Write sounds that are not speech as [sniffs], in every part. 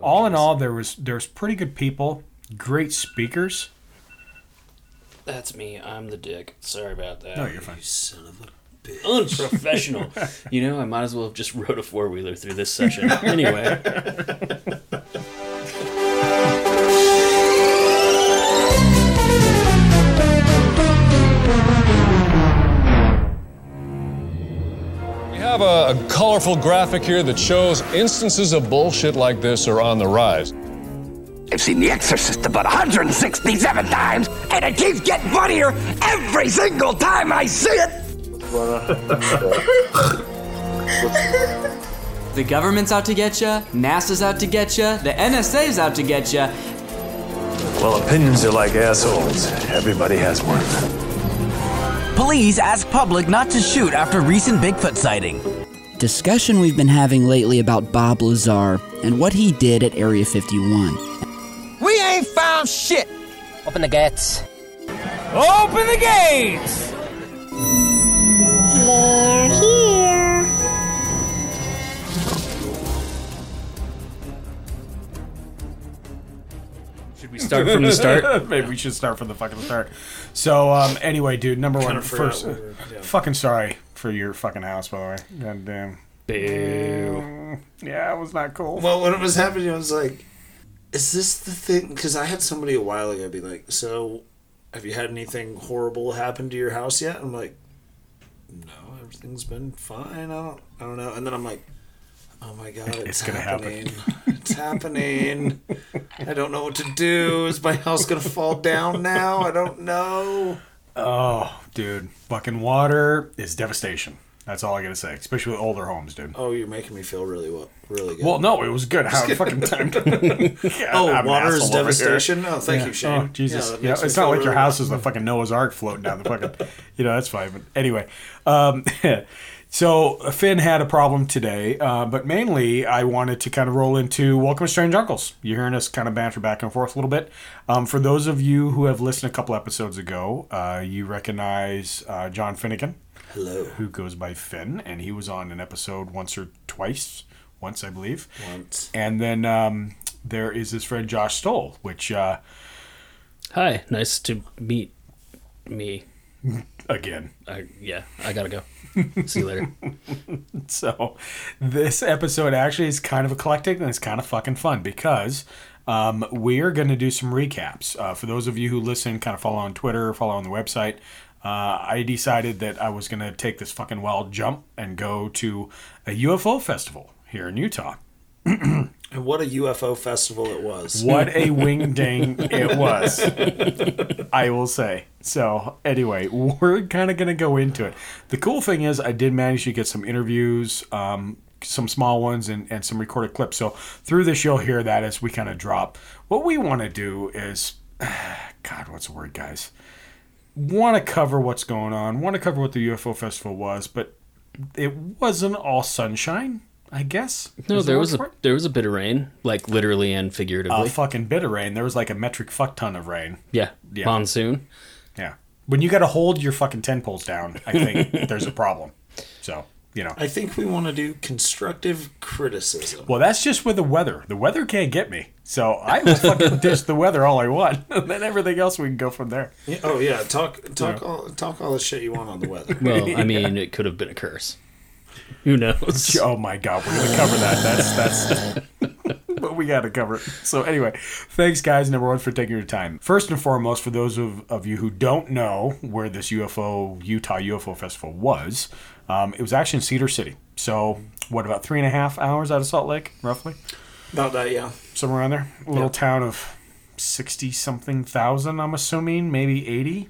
all in all, there was there's pretty good people, great speakers. That's me. I'm the dick. Sorry about that. No, you're fine. You son of a bitch. Unprofessional. [laughs] you know, I might as well have just rode a four wheeler through this session. Anyway. [laughs] have a, a colorful graphic here that shows instances of bullshit like this are on the rise. I've seen The Exorcist about 167 times, and it keeps getting funnier every single time I see it. [laughs] The government's out to get you, NASA's out to get you, the NSA's out to get you. Well, opinions are like assholes. Everybody has one. Police ask public not to shoot after recent Bigfoot sighting. Discussion we've been having lately about Bob Lazar and what he did at Area 51. We ain't found shit. Open the gates. Open the gates. They're start from the start? [laughs] Maybe we should start from the fucking start. So, um, anyway, dude, number one, Kinda forgot first, we were- yeah. fucking sorry for your fucking house, by the way. God damn. Boo. Yeah, it was not cool. Well, when it was happening, I was like, "Is this the thing?" Because I had somebody a while ago be like, "So, have you had anything horrible happen to your house yet?" I'm like, "No, everything's been fine. I don't, I don't know." And then I'm like, "Oh my god, it's, It's gonna happen. happening! it's happening! I don't know what to do. Is my house gonna fall down now? I don't know." Oh, dude, fucking water is devastation. That's all I gotta say, especially with older homes, dude. Oh, you're making me feel really well, really good. Well, no, it was good. How [laughs] fucking timed. [laughs] [laughs] Yeah, Oh, I'm water is devastation? Oh, thank you, Shane. Oh, Jesus. Yeah, Yeah, it's not like your really house is the fucking Noah's Ark floating down the fucking. You know, that's fine. But anyway, um, so Finn had a problem today, uh, but mainly I wanted to kind of roll into Welcome to Strange Uncles. You're hearing us kind of banter back and forth a little bit. Um, for those of you who have listened a couple episodes ago, uh, you recognize uh, John Finnegan. Hello. Who goes by Finn, and he was on an episode once or twice, once I believe. Once. And then um, there is his friend Josh Stoll, which uh, Hi, nice to meet me. [laughs] again. I, yeah, I gotta go. See you later. [laughs] So this episode actually is kind of eclectic and it's kind of fucking fun because um, we are going to do some recaps. Uh, for those of you who listen, kind of follow on Twitter, follow on the website. Uh, I decided that I was going to take this fucking wild jump and go to a UFO festival here in Utah. [clears throat] And what a UFO festival it was. What a [laughs] wing ding it was. I will say. So, anyway, we're kind of going to go into it. The cool thing is, I did manage to get some interviews, um, some small ones, and, and some recorded clips. So, through this, you'll hear that as we kind of drop. What we want to do is, [sighs] God, what's the word, guys? Want to cover what's going on, want to cover what the UFO festival was, but it wasn't all sunshine, I guess. No, Is there was a it? there was a bit of rain, like literally and figuratively. a fucking bit of rain. There was like a metric fuck ton of rain. yeah, Yeah. monsoon. Yeah. When you got to hold your fucking 10 poles down, I think [laughs] there's a problem. So, you know. I think we want to do constructive criticism. Well, that's just with the weather. The weather can't get me. So I will fucking [laughs] dish the weather all I want. [laughs] And then everything else we can go from there. Yeah, oh yeah, talk talk Yeah. all talk all the shit you want on the weather. Well, I mean, it could have been a curse. Who knows? [laughs] Oh my God, we're going to cover that. That's, that's, [laughs] but we got to cover it. So anyway, thanks guys, number one, for taking your time. First and foremost, for those of, of you who don't know where this UFO, Utah UFO Festival was, um, it was actually in Cedar City. So what, about three and a half hours out of Salt Lake, roughly? About that, yeah. somewhere around there. A little Yeah. town of sixty something thousand, I'm assuming, maybe eighty.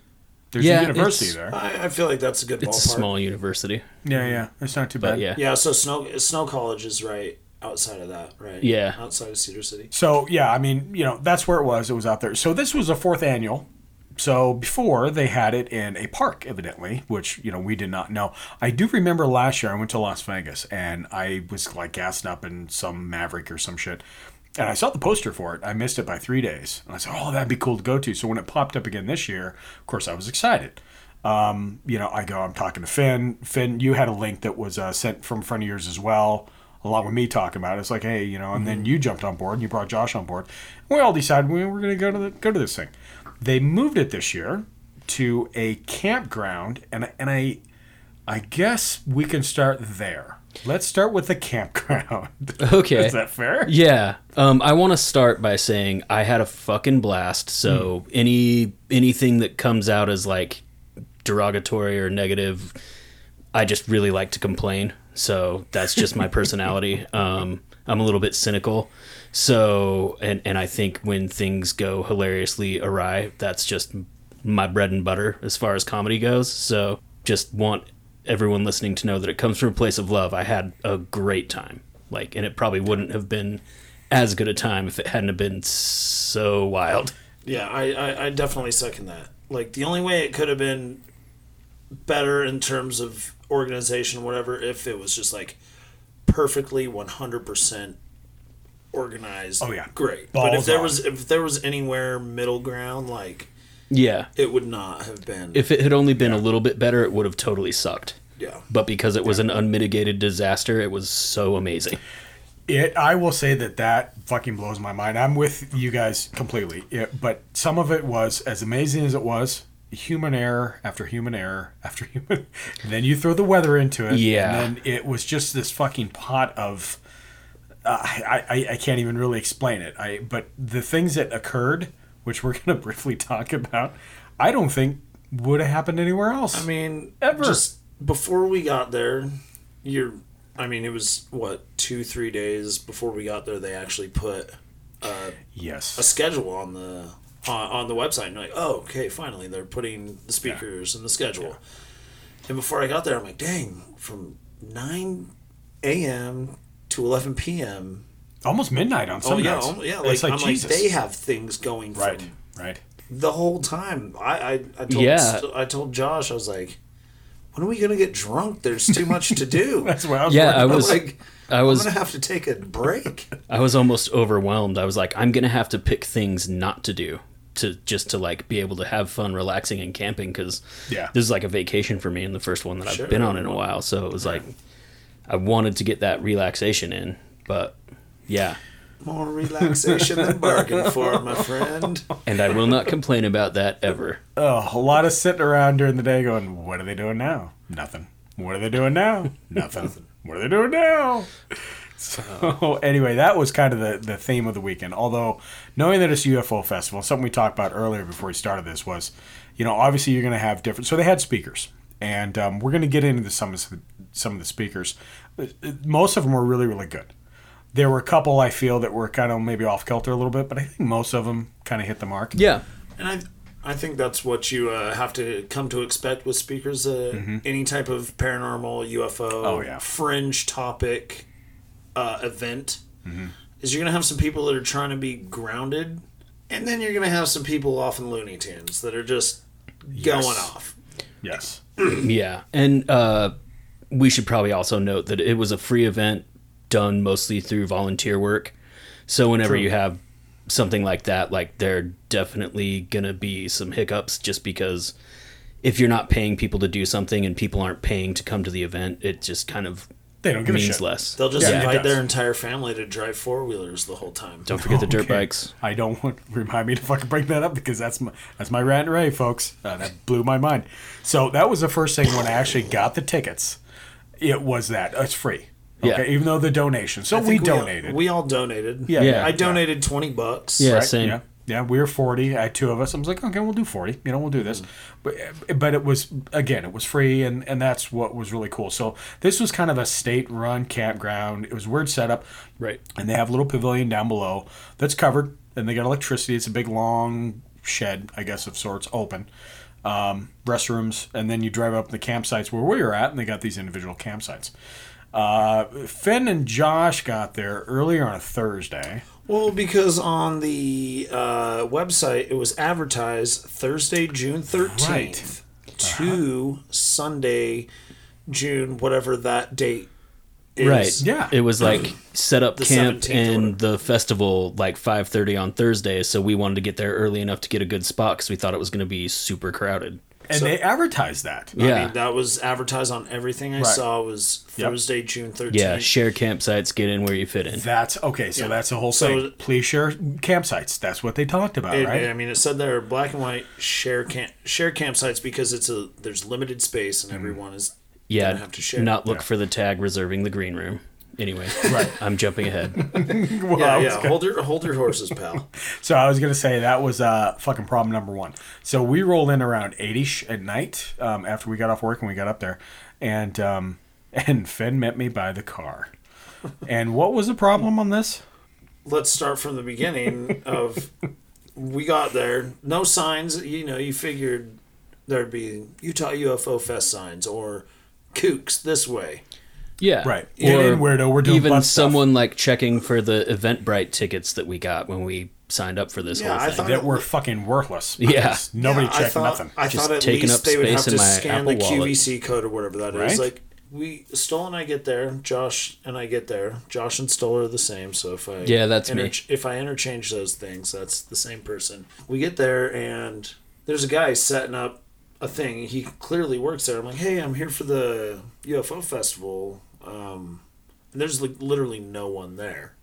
There's Yeah, a university there. I, I feel like that's a good It's ballpark. a small university. yeah, yeah, it's not too But bad. yeah. Yeah, so Snow Snow College is right outside of that, right? Yeah. outside of Cedar City. So yeah, I mean, you know, that's where it was. It was out there. So this was a fourth annual. So before they had it in a park, evidently, which you know we did not know. I do remember last year I went to Las Vegas and I was like gassing up in some Maverick or some shit, and I saw the poster for it. I missed it by three days, and I said, "Oh, that'd be cool to go to." So when it popped up again this year, of course, I was excited. Um, you know, I go, I'm talking to Finn. Finn, you had a link that was uh, sent from a friend of yours as well. along with me talking about it. It's like, hey, you know, and then you jumped on board and you brought Josh on board. We all decided we were going to go to the, go to this thing. They moved it this year to a campground, and and I I guess we can start there. Let's start with the campground. [laughs] Okay. Is that fair? Yeah. Um, I want to start by saying I had a fucking blast. So any anything that comes out as like derogatory or negative, I just really like to complain. So that's just my personality. [laughs] Um, I'm a little bit cynical. So and and I think when things go hilariously awry, that's just my bread and butter as far as comedy goes. So just want everyone listening to know that it comes from a place of love. I had a great time. Like and it probably wouldn't have been as good a time if it hadn't have been so wild. Yeah, I, I, I definitely second that. Like the only way it could have been better in terms of organization, whatever, if it was just like perfectly one hundred percent organized. Oh, yeah. great. but if there on. was if there was anywhere middle ground, like Yeah. it would not have been. If it had only been a little bit better, it would have totally sucked. Yeah. But because it was an unmitigated disaster, it was so amazing. It. I will say that that fucking blows my mind. I'm with you guys completely. It, but some of it was as amazing as it was. Human error after human error [laughs] after human. And then you throw the weather into it. Yeah. And then it was just this fucking pot of. Uh, I, I I can't even really explain it. I but the things that occurred, which we're [laughs] gonna briefly talk about, I don't think would have happened anywhere else. I mean, Ever. just before we got there, you're. I mean, it was what two, three days before we got there. They actually put uh, yes a schedule on the on, on the website. And you're like, oh, okay, finally they're putting the speakers in the schedule. And before I got there, I'm like, dang, from nine a.m. to eleven p.m. almost midnight on oh, some oh yeah, nights. almo- yeah. It's Like, I'm Jesus. like, they have things going right, from right. the whole time. I I, I told Yeah. I told Josh, I was like, when are we gonna get drunk? There's too much to do. [laughs] That's what I was. Yeah, worried I about. was like, I was I'm gonna have to take a break. [laughs] I was almost overwhelmed. I was like, I'm gonna have to pick things not to do to just to like be able to have fun, relaxing, and camping because Yeah. this is like a vacation for me and the first one that Sure. I've been on in a while. So it was like I wanted to get that relaxation in, but yeah. More relaxation than bargain for, my friend. And I will not complain about that ever. Oh, a lot of sitting around during the day going, what are they doing now? Nothing. What are they doing now? [laughs] Nothing. what are they doing now? So anyway, that was kind of the, the theme of the weekend. Although knowing that it's UFO festival, something we talked about earlier before we started this was, you know, obviously you're going to have different. So they had speakers, and um, we're going to get into some of the, some of the speakers. Uh, Most of them were really really good. There were a couple I feel that were kind of maybe off kilter a little bit, but I think most of them kind of hit the mark. Yeah. And I, I think that's what you uh, have to come to expect with speakers. Uh, Any type of paranormal, UFO, Mm-hmm. Oh, yeah. fringe topic uh, event Mm-hmm. is you're gonna have some people that are trying to be grounded, and then you're gonna have some people off in Looney Tunes that are just going off. Yes. [clears throat] Yeah, and uh, we should probably also note that it was a free event done mostly through volunteer work. So whenever True. you have something like that, like there are definitely gonna be some hiccups, just because if you're not paying people to do something and people aren't paying to come to the event, it just kind of They don't give a means shit. less. They'll just Yeah, invite their entire family to drive four wheelers the whole time. Don't forget the dirt Okay. bikes. I don't want remind me to fucking bring that up because that's my that's my rant and rave, folks. Uh, that blew my mind. So that was the first thing when I actually got the tickets. It was that it's free. Okay, Yeah. even though the donation. So I we think all- donated. We all donated. Yeah, Yeah. I donated twenty bucks. Yeah, right? same. Yeah, yeah. We were forty. I two of us. I was like, okay, we'll do forty. You know, we'll do this. But but it was again, it was free, and and that's what was really cool. So this was kind of a state-run campground. It was a weird setup. Right. and they have a little pavilion down below that's covered and they got electricity it's a big long shed i guess of sorts open um, restrooms and then you drive up the campsites where we were at and they got these individual campsites uh, finn and josh got there earlier on a thursday Well, because on the uh, website it was advertised Thursday, June thirteenth to Sunday, June whatever that date is. Right. Yeah. It was like [clears throat] set up The camp 17th or and the festival like 5:30 on Thursday, so we wanted to get there early enough to get a good spot cuz we thought it was going to be super crowded. And So- they advertised that. I mean, that was advertised on everything I Right. saw. Was Yep. Thursday, June thirteenth. Yeah, share campsites, get in where you fit in. That's okay. So Yeah. that's the whole So- thing. Please share campsites. That's what they talked about, It- right? I mean, it said there are black and white share camp share campsites because it's a there's limited space and mm-hmm. everyone is Yeah, gonna have to share. not look for the tag reserving the green room. Anyway, Right. I'm jumping ahead. [laughs] Well, yeah, yeah. gonna- Hold your hold your horses, pal. [laughs] So I was gonna say that was uh fucking problem number one. So we rolled in around eight-ish at night um, after we got off work and we got up there, and um, [laughs] and Finn met me by the car. And what was the problem on this? Let's start from the beginning of we got there, no signs. You know, you figured there'd be Utah UFO Fest signs or kooks this way. Yeah, Right. Or in, weirdo, we're doing even butt stuff. someone like checking for the Eventbrite tickets that we got when we signed up for this Yeah, whole thing. thought That were fucking worthless. Yeah. Nobody Yeah, I checked thought, nothing. I Just thought at taking least up they would have space to in my scan the Apple wallet. QVC code or whatever that is. Right? Like we Stoll and I get there, Josh and I get there. Josh and Stoll are the same, so if I Yeah, that's me. If I interchange those things, that's the same person. We get there and there's a guy setting up a thing. He clearly works there. I'm like, hey, I'm here for the UFO festival. Um, and there's like literally no one there.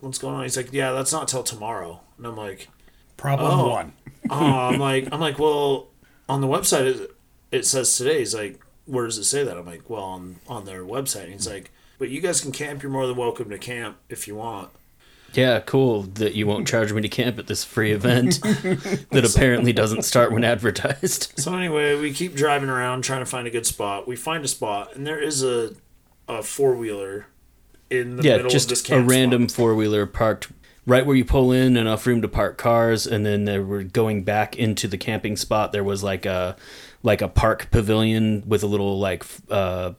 What's going on? He's like, yeah, that's not till tomorrow. And I'm like, Problem Oh. one. oh, [laughs] I'm like, I'm like, well, on the website it, it says today. He's like, where does it say that? I'm like, well, on on their website. And he's like, but you guys can camp. You're more than welcome to camp if you want. Yeah, cool that you won't charge me to camp at this free event [laughs] that apparently doesn't start when advertised. So anyway, we keep driving around trying to find a good spot. We find a spot, and there is a a four wheeler in the yeah, middle just of this a random four wheeler parked right where you pull in, enough room to park cars, and then they were going back into the camping spot. There was like a like a park pavilion with a little like uh,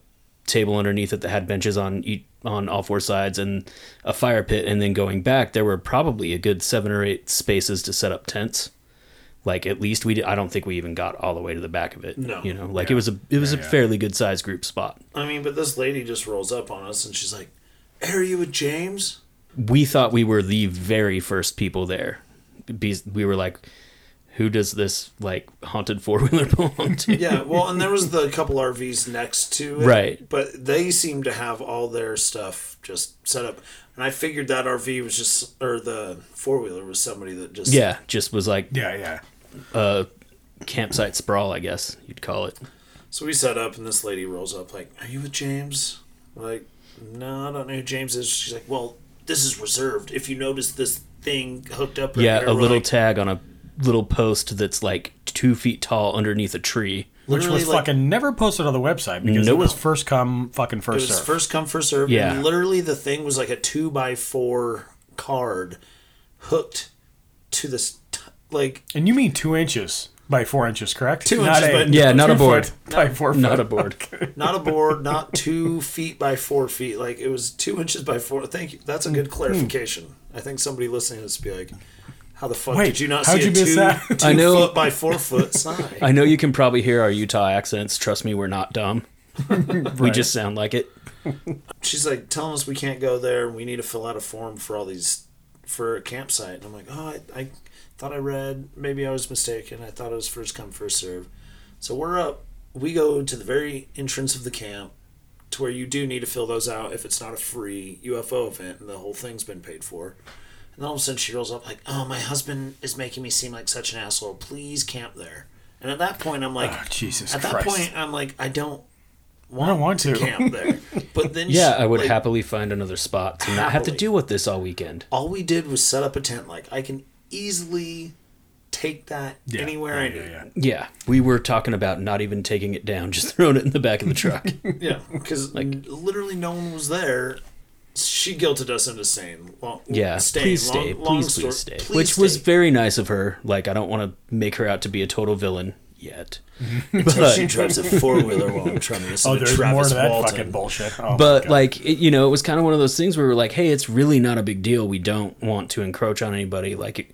table underneath it that had benches on each, on all four sides and a fire pit. And then going back, there were probably a good seven or eight spaces to set up tents. Like at least we, did, I don't think we even got all the way to the back of it. No. you know, like it was a it was a fairly good sized group spot. I mean, but this lady just rolls up on us, and she's like, "Hey, "Are you with James?" we thought we were the very first people there. We were like, who does this like haunted four wheeler [laughs] belong to? yeah, well, and there was the couple RVs next to it, Right. But they seemed to have all their stuff just set up, and I figured that RV was just, or the four wheeler was somebody that just, Yeah, just was like Yeah, yeah. A campsite sprawl, I guess you'd call it. So we set up, and this lady rolls up like, "Are you with James?" We're like, "No, I don't know who James is." She's like, "Well, this is reserved. If you notice this thing hooked up, yeah, a little like, tag on a little post that's like two feet tall underneath a tree. Which Literally, was like- fucking never posted on the website because it was first come, fucking it first was serve. first come first serve. Yeah. and literally the thing was like a two by four card hooked to this, t- like and you mean two inches by four inches, correct? Two Not inches a- by- Yeah, not a board. by four foot. Not a board. [laughs] not a board, not two feet by four feet. Like it was two inches by four. Thank you. That's a good mm-hmm. clarification. I think somebody listening to this be like, "How the fuck Wait, did you not how'd see you a miss two, that? [laughs] two I know. foot by four foot sign?" [laughs] I know you can probably hear our Utah accents. Trust me, we're not dumb. We just sound like it. She's like telling us we can't go there. and We need to fill out a form for all these for a campsite. And I'm like, oh, I, I thought I read. Maybe I was mistaken. I thought it was first come first serve. So we're up. We go to the very entrance of the camp to where you do need to fill those out if it's not a free UFO event and the whole thing's been paid for. And then all of a sudden she rolls up like, "Oh, my husband is making me seem like such an asshole. Please camp there." And at that point, I'm like, Oh, Jesus At that point, I'm like, I don't I don't want to. camp there. [laughs] But then, Yeah, she- I would like, happily find another spot to not have to Happily. deal with this all weekend. all we did was set up a tent. Like I can easily take that Yeah, anywhere yeah, I need. yeah. Yeah, we were talking about not even taking it down, just [laughs] throwing it in the back of the truck. [laughs] Yeah, because like literally no one was there. She guilted us into staying. Long, Yeah, staying. please long, stay, long please, story- please stay. please Which was very nice of her. Like, I don't want to make her out to be a total villain yet. [laughs] Until she drives a four wheeler while I'm trying to listen Oh, to there's Travis more to that Walton. fucking bullshit. Oh, but like, it, you know, it was kind of one of those things where we are like, "Hey, it's really not a big deal. We don't want to encroach on anybody." Like, it,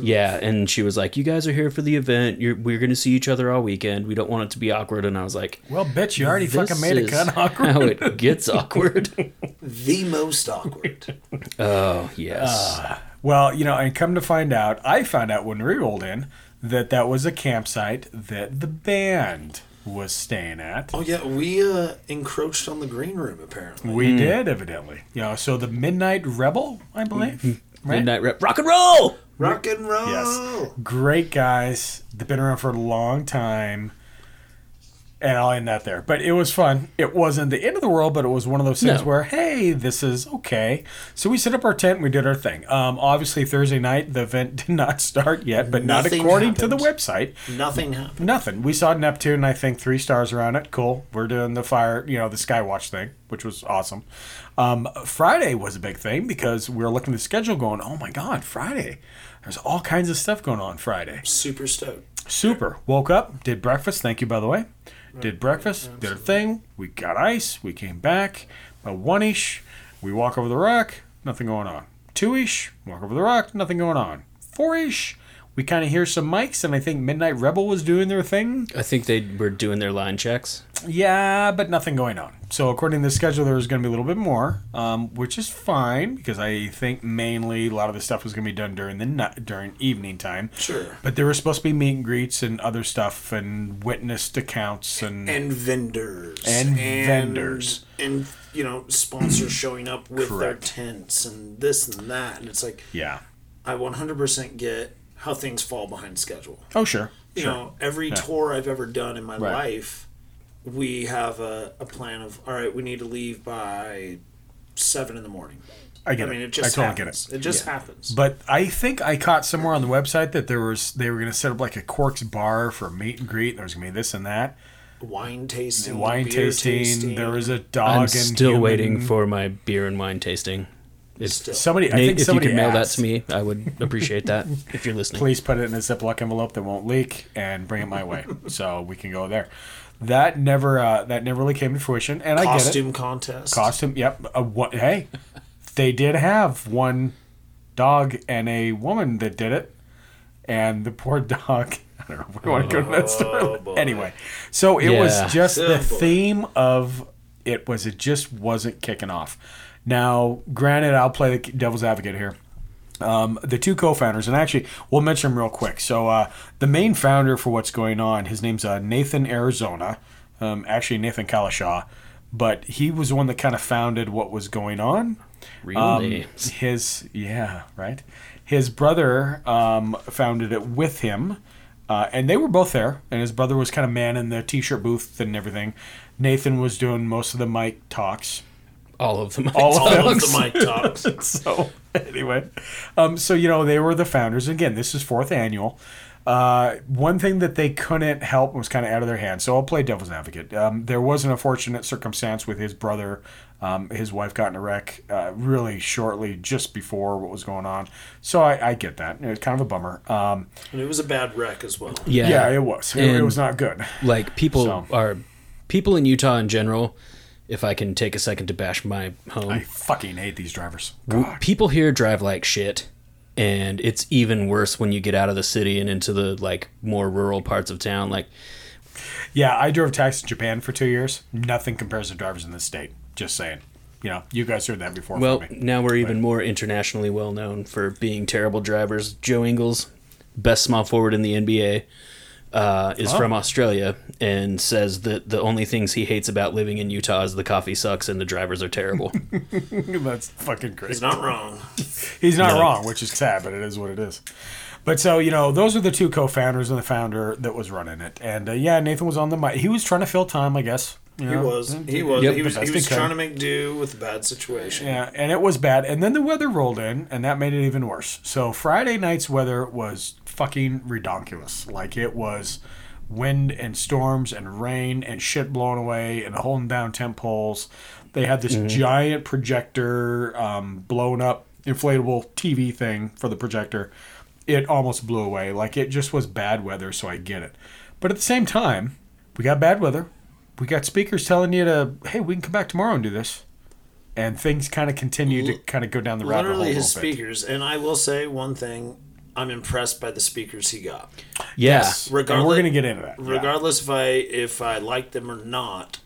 yeah. And she was like, "You guys are here for the event. You're, we're going to see each other all weekend. We don't want it to be awkward." And I was like, well, bitch, you already fucking made it kind of awkward. How it [laughs] gets awkward." [laughs] The most awkward. oh yes. Uh, well, you know, and come to find out, I found out when we rolled in that that was a campsite that the band was staying at. Oh yeah, we uh, encroached on the green room apparently. We did, evidently. Yeah, so the Midnight Rebel, I believe. right? Midnight rep. Rock and roll! Rock and roll. Yes. Great guys. They've been around for a long time. And I'll end that there. But it was fun. It wasn't the end of the world, but it was one of those things No. where, hey, this is okay. So we set up our tent and we did our thing. Um, obviously, Thursday night, the event [laughs] did not start yet, but not Nothing according to the website. Nothing happened. Nothing. We saw Neptune, I think, three stars around it. Cool. We're doing the fire, you know, the Skywatch thing, which was awesome. Um, Friday was a big thing because we were looking at the schedule going, oh my God, Friday. There's all kinds of stuff going on Friday. Super stoked. Super. Woke up, did breakfast. Thank you, by the way. Did breakfast, did a thing. We got ice. We came back. About one ish, we walk over the rock. Nothing going on. Two ish, walk over the rock. Nothing going on. Four ish, we kind of hear some mics, and I think Midnight Rebel was doing their thing. I think they were doing their line checks. Yeah, but nothing going on. So according to the schedule, there was going to be a little bit more, um, which is fine because I think mainly a lot of the stuff was going to be done during the night, during evening time. Sure. But there were supposed to be meet and greets and other stuff and witnessed accounts and And vendors. And vendors. And you know, sponsors [clears throat] showing up with Correct. their tents and this and that. And it's like yeah. I 100% get how things fall behind schedule. Oh sure. You sure. know, every Yeah. tour I've ever done in my Right. life, we have a, a plan of all right, we need to leave by seven in the morning. I get I mean, it. it just I totally happens. get it. It just happens. But I think I caught somewhere on the website that there was they were going to set up like a Corks bar for a meet and greet. There was going to be this and that. Wine tasting, Wine beer tasting, There was a dog. I'm and still human- waiting for my beer and wine tasting. If Somebody- I think if somebody you could mail that asked. to me, I would appreciate that. [laughs] if you're listening, Please put it in a Ziploc envelope that won't leak and bring it my way, so we can go there. That never uh, that never really came to fruition, and I get costume it. contest. Costume, yep. Uh, what? Hey, they did have one dog and a woman that did it, and the poor dog. [laughs] I don't know if we want to go to that story. anyway, so it Yeah. was just Oh, the boy. theme of it was it just wasn't kicking off. Now, granted, I'll play the devil's advocate here. Um, the two co-founders, and actually, we'll mention them real quick. So, uh, the main founder for what's going on, his name's uh, Nathan Arizona. Um, actually, Nathan Kalashaw, but he was the one that kind of founded what was going on. Real Um, names. His yeah, right. His brother um, founded it with him, uh, and they were both there. And his brother was kind of man in the t-shirt booth and everything. Nathan was doing most of the mic talks. All of them. All All of of them. the mic talks. [laughs] so anyway, um, so you know they were the founders. Again, this is fourth annual. Uh, one thing that they couldn't help was kind of out of their hands. So I'll play devil's advocate. Um, there was an unfortunate circumstance with his brother. Um, his wife got in a wreck uh, really shortly, just before what was going on. So I, I get that. It was kind of a bummer. Um, And it was a bad wreck as well. Yeah, yeah, it was. It, it was not good. Like people So. are people in Utah in general. If I can take a second to bash my home, I fucking hate these drivers. God. people here drive like shit and it's even worse when you get out of the city and into the like more rural parts of town like Yeah, I drove taxi in Japan for two years. Nothing compares to drivers in this state. Just saying. You know, you guys heard that before. well me. now we're even more internationally well known for being terrible drivers joe ingles best small forward in the nba uh, is Oh. from australia and says that the only things he hates about living in utah is the coffee sucks and the drivers are terrible [laughs] That's fucking crazy. He's not wrong. He's not No. wrong, which is sad, but it is what it is. But so you know, those are the two co-founders and the founder that was running it. And uh, yeah, Nathan was on the mic. He was trying to fill time, I guess. You He was. He was. Yep. He was. The He was he could. trying to make do with a bad situation. Yeah, and it was bad. And then the weather rolled in, and that made it even worse. So Friday night's weather was fucking redonkulous. Like it was wind and storms and rain and shit blowing away and holding down tent poles. They had this giant projector, um, blown up inflatable TV thing for the projector. It almost blew away. Like it just was bad weather, so I get it. But at the same time, we got bad weather. We got speakers telling you to, hey, we can come back tomorrow and do this and things kind of continue to kind of go down the rabbit hole. Literally a his little bit. speakers, and I will say one thing: I'm impressed by the speakers he got. yeah Yes, and we're going to get into that. Yeah. Regardless if I if I liked them or not,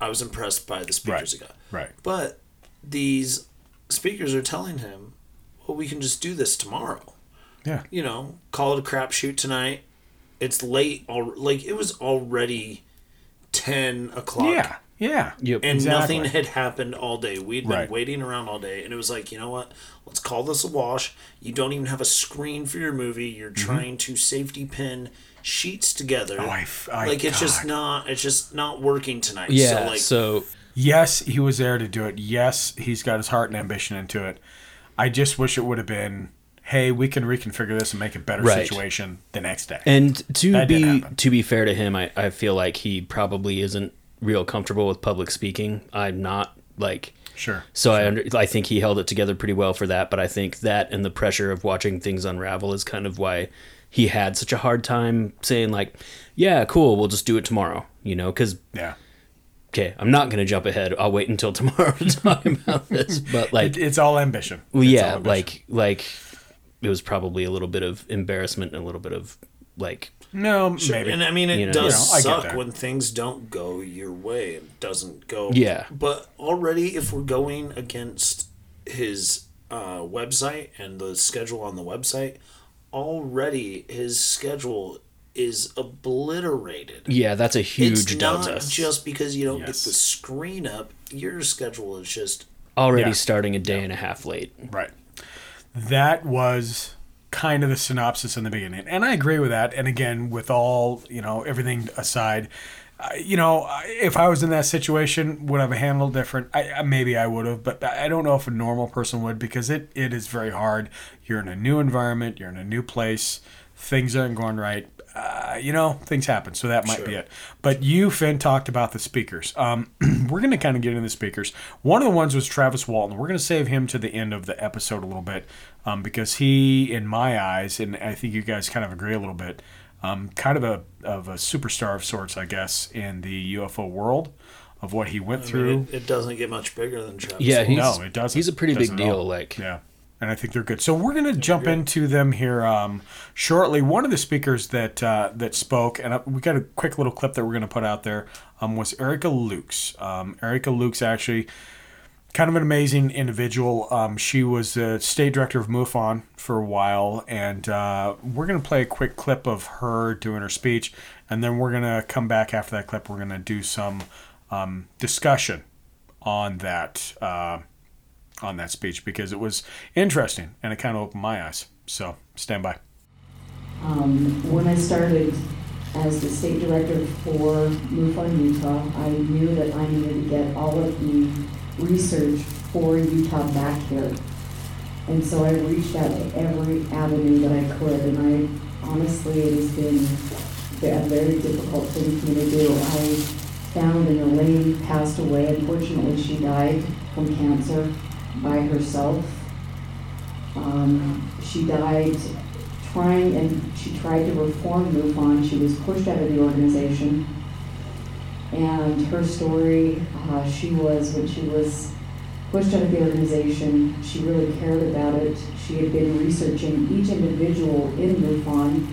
I was impressed by the speakers he got. Right. But these speakers are telling him, "Well, we can just do this tomorrow." Yeah. You know, call it a crapshoot tonight. it's late. Al- like it was already ten o'clock. Yeah, yeah. Yep. and Exactly. nothing [laughs] had happened all day. We'd been Right. waiting around all day, and it was like, you know what? Let's call this a wash. You don't even have a screen for your movie. You're trying to safety pin sheets together. Mm-hmm. Oh, I f- I- like it's just not. It's just not working tonight. Yeah. So like, so Yes, he was there to do it. Yes, he's got his heart and ambition into it. I just wish it would have been, hey, we can reconfigure this and make a better Right. situation the next day. And to That be to be fair to him, I, I feel like he probably isn't real comfortable with public speaking. I'm not like Sure. so I under, I think he held it together pretty well for that, but I think that and the pressure of watching things unravel is kind of why he had such a hard time saying like, yeah, cool, we'll just do it tomorrow, you know, cuz Yeah. okay, I'm not going to jump ahead. I'll wait until [laughs] tomorrow to talk about this, but like It, it's all ambition. well, yeah, all ambition. like like it was probably a little bit of embarrassment and a little bit of like no, Sure, maybe. And I mean, it You know. does You know, suck when things don't go your way. It doesn't go. Yeah. But already, if we're going against his uh, website and the schedule on the website, already his schedule is obliterated. yeah, that's a huge it's delta. not just because you don't Yes. get the screen up. Your schedule is just Already Yeah. starting a day and a half late. Right. That was kind of the synopsis in the beginning. And I agree with that. And again, with all, you know, everything aside, you know, if I was in that situation, would I have handled different? I- maybe I would have, but I don't know if a normal person would because it, it is very hard. You're in a new environment, you're in a new place, things aren't going right. Uh, you know, things happen, so that might be it. But you, Finn, talked about the speakers. Um, [clears throat] we're going to kind of get into the speakers. One of the ones was Travis Walton. We're going to save him to the end of the episode a little bit um, because he, in my eyes, and I think you guys kind of agree a little bit, um, kind of a of a superstar of sorts, I guess, in the UFO world of what he went I mean, through. it, it doesn't get much bigger than Travis. Yeah, Walton. he's no, it doesn't. He's a pretty big Doesn't at deal. all. Like Yeah. And I think they're good. So we're going to jump into them here um, shortly. One of the speakers that uh, that spoke, and uh, we got a quick little clip that we're going to put out there, um, was Erica Lukes. Um, Erica Lukes actually kind of an amazing individual. Um, she was the state director of MUFON for a while, and uh, we're going to play a quick clip of her doing her speech, and then we're going to come back after that clip. We're going to do some um, discussion on that uh, on that speech because it was interesting and it kind of opened my eyes. So stand by. Um, when I started as the state director for MUFON Utah, I knew that I needed to get all of the research for Utah back here. And so I reached out to every avenue that I could, and I honestly, it has been a very difficult thing for me to do. I found and Elaine passed away. Unfortunately, she died from cancer by herself. Um, she died trying, and she tried to reform MUFON. She was pushed out of the organization. And her story, uh, she was, when she was pushed out of the organization, she really cared about it. She had been researching each individual in MUFON.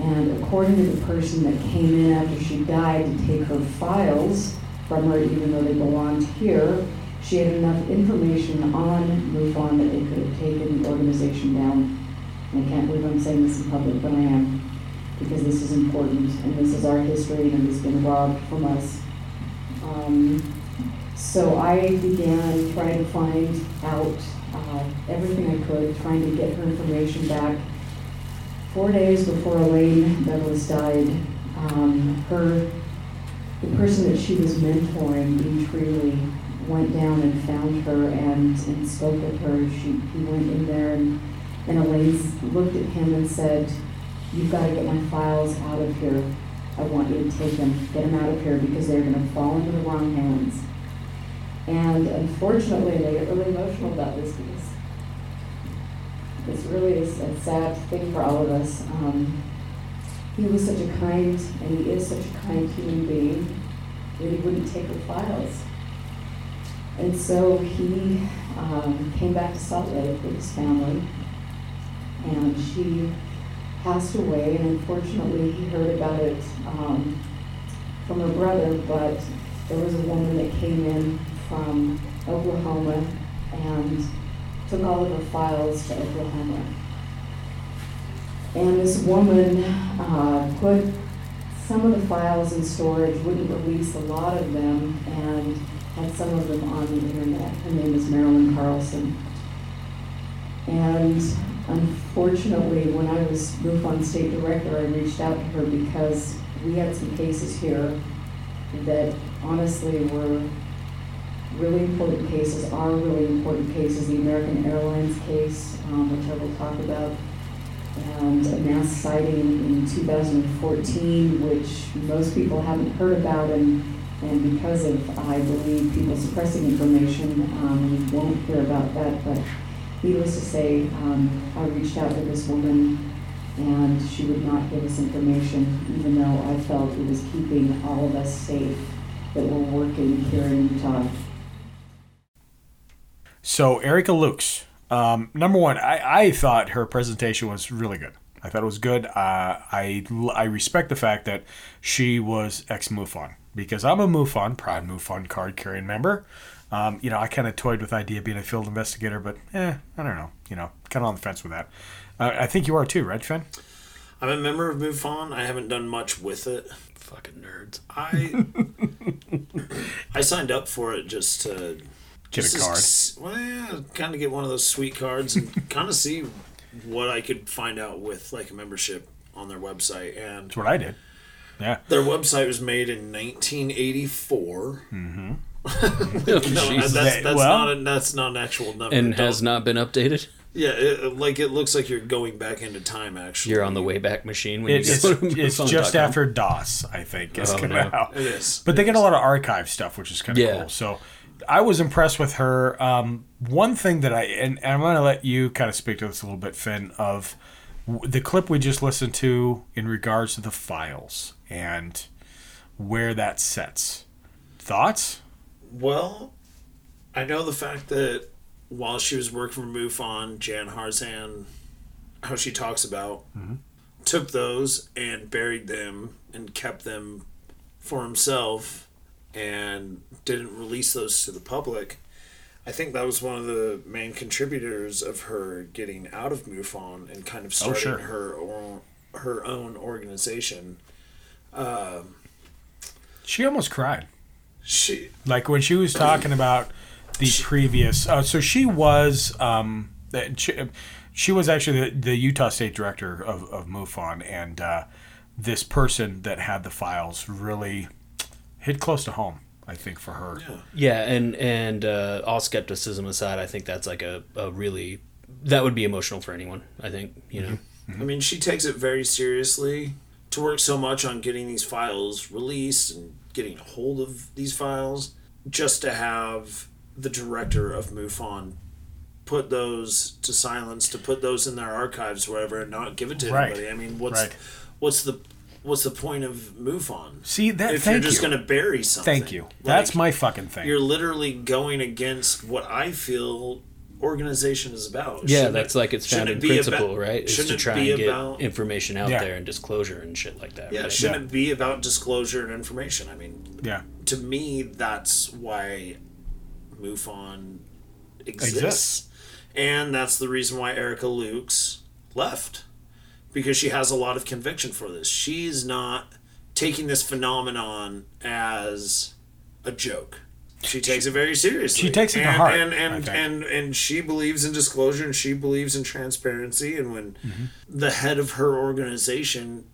And according to the person that came in after she died to take her files from her, even though they belonged here, she had enough information on MUFON that they could have taken the organization down. And I can't believe I'm saying this in public, but I am, because this is important, and this is our history, and it's been robbed from us. Um, so I began trying to find out uh, everything I could, trying to get her information back. Four days before Elaine Douglas died, um, her, the person that she was mentoring, Dean Treeley, went down and found her and, and spoke with her. She, he went in there and, and Elaine looked at him and said, you've got to get my files out of here. I want you to take them, get them out of here because they're going to fall into the wrong hands. And unfortunately, they get really emotional about this because it's really a, a sad thing for all of us. Um, he was such a kind, and he is such a kind human being, that he wouldn't take her files. And so he um, came back to Salt Lake with his family, and she passed away. And unfortunately, he heard about it um, from her brother, but there was a woman that came in from Oklahoma and took all of her files to Oklahoma. And this woman uh, put some of the files in storage, wouldn't release a lot of them, and had some of them on the internet. Her name is Marilyn Carlson. And unfortunately, when I was MUFON state director, I reached out to her because we had some cases here that honestly were really important cases, are really important cases. The American Airlines case, um, which I will talk about, and a mass sighting in 2014, which most people haven't heard about, and, and because of, I believe, people suppressing information, um, we won't hear about that. But needless to say, um, I reached out to this woman, and she would not give us information, even though I felt it was keeping all of us safe that were working here in Utah. So Erica Lukes, um, number one, I, I thought her presentation was really good. I thought it was good. Uh, I I respect the fact that she was ex MUFON because I'm a MUFON, proud MUFON card carrying member. Um, you know, I kind of toyed with the idea of being a field investigator, but eh, I don't know. You know, kind of on the fence with that. Uh, I think you are too, right, Finn? I'm a member of MUFON. I haven't done much with it. Fucking nerds. I [laughs] I signed up for it just to Get a card. s- Well, yeah, kind of get one of those sweet cards and [laughs] kind of see what I could find out with like a membership on their website. And That's what I did. Yeah. their website was made in 1984. Mm-hmm. [laughs] No, that's, that's Well- not a, that's not an actual number. And has not been updated. yeah, it, like it looks like you're going back into time. Actually, You're on the Wayback Machine when It's, you it's, go it's MUFON.com. just after DOS, I think, is Oh, coming no. out. It is. But they get a lot of archive stuff, which is kind of Yeah. cool. So I was impressed with her. Um, one thing that I, and, and I'm going to let you kind of speak to this a little bit, Finn, of w- the clip we just listened to in regards to the files and where that sets. Thoughts? Well, I know the fact that while she was working for MUFON, Jan Harzan, how she talks about, mm-hmm. took those and buried them and kept them for himself and didn't release those to the public. I think that was one of the main contributors of her getting out of MUFON and kind of Oh, starting sure. her own, her own organization. Um, She almost cried. she Like when she was talking about the previous. Uh, so she was. Um, uh, she, she was actually the, the Utah State Director of, of MUFON, and uh, this person that had the files really hit close to home. I think for her. Yeah, and and uh, all skepticism aside, I think that's like a, a really that would be emotional for anyone. I think you know. I mean, she takes it very seriously to work so much on getting these files released and getting a hold of these files, just to have the director of MUFON put those to silence, to put those in their archives, wherever and not give it to Right. anybody. I mean, what's Right. what's the what's the point of MUFON? See that? if you're just you. going to bury something. Thank you. That's Like, my fucking thing. You're literally going against what I feel organization is about. Yeah, Shouldn't that's it- like its shouldn't founding it principle, about- right? Is to shouldn't try and get about- information out Yeah. there and disclosure and shit like that. Yeah, right? shouldn't it be about disclosure and information? I mean, yeah. to me, that's why MUFON exists. Exists. And that's the reason why Erica Lukes left. Because she has a lot of conviction for this. She's not taking this phenomenon as a joke. She takes it very seriously. She takes it to and, heart, And and, and and she believes in disclosure and she believes in transparency and when Mm-hmm. the head of her organization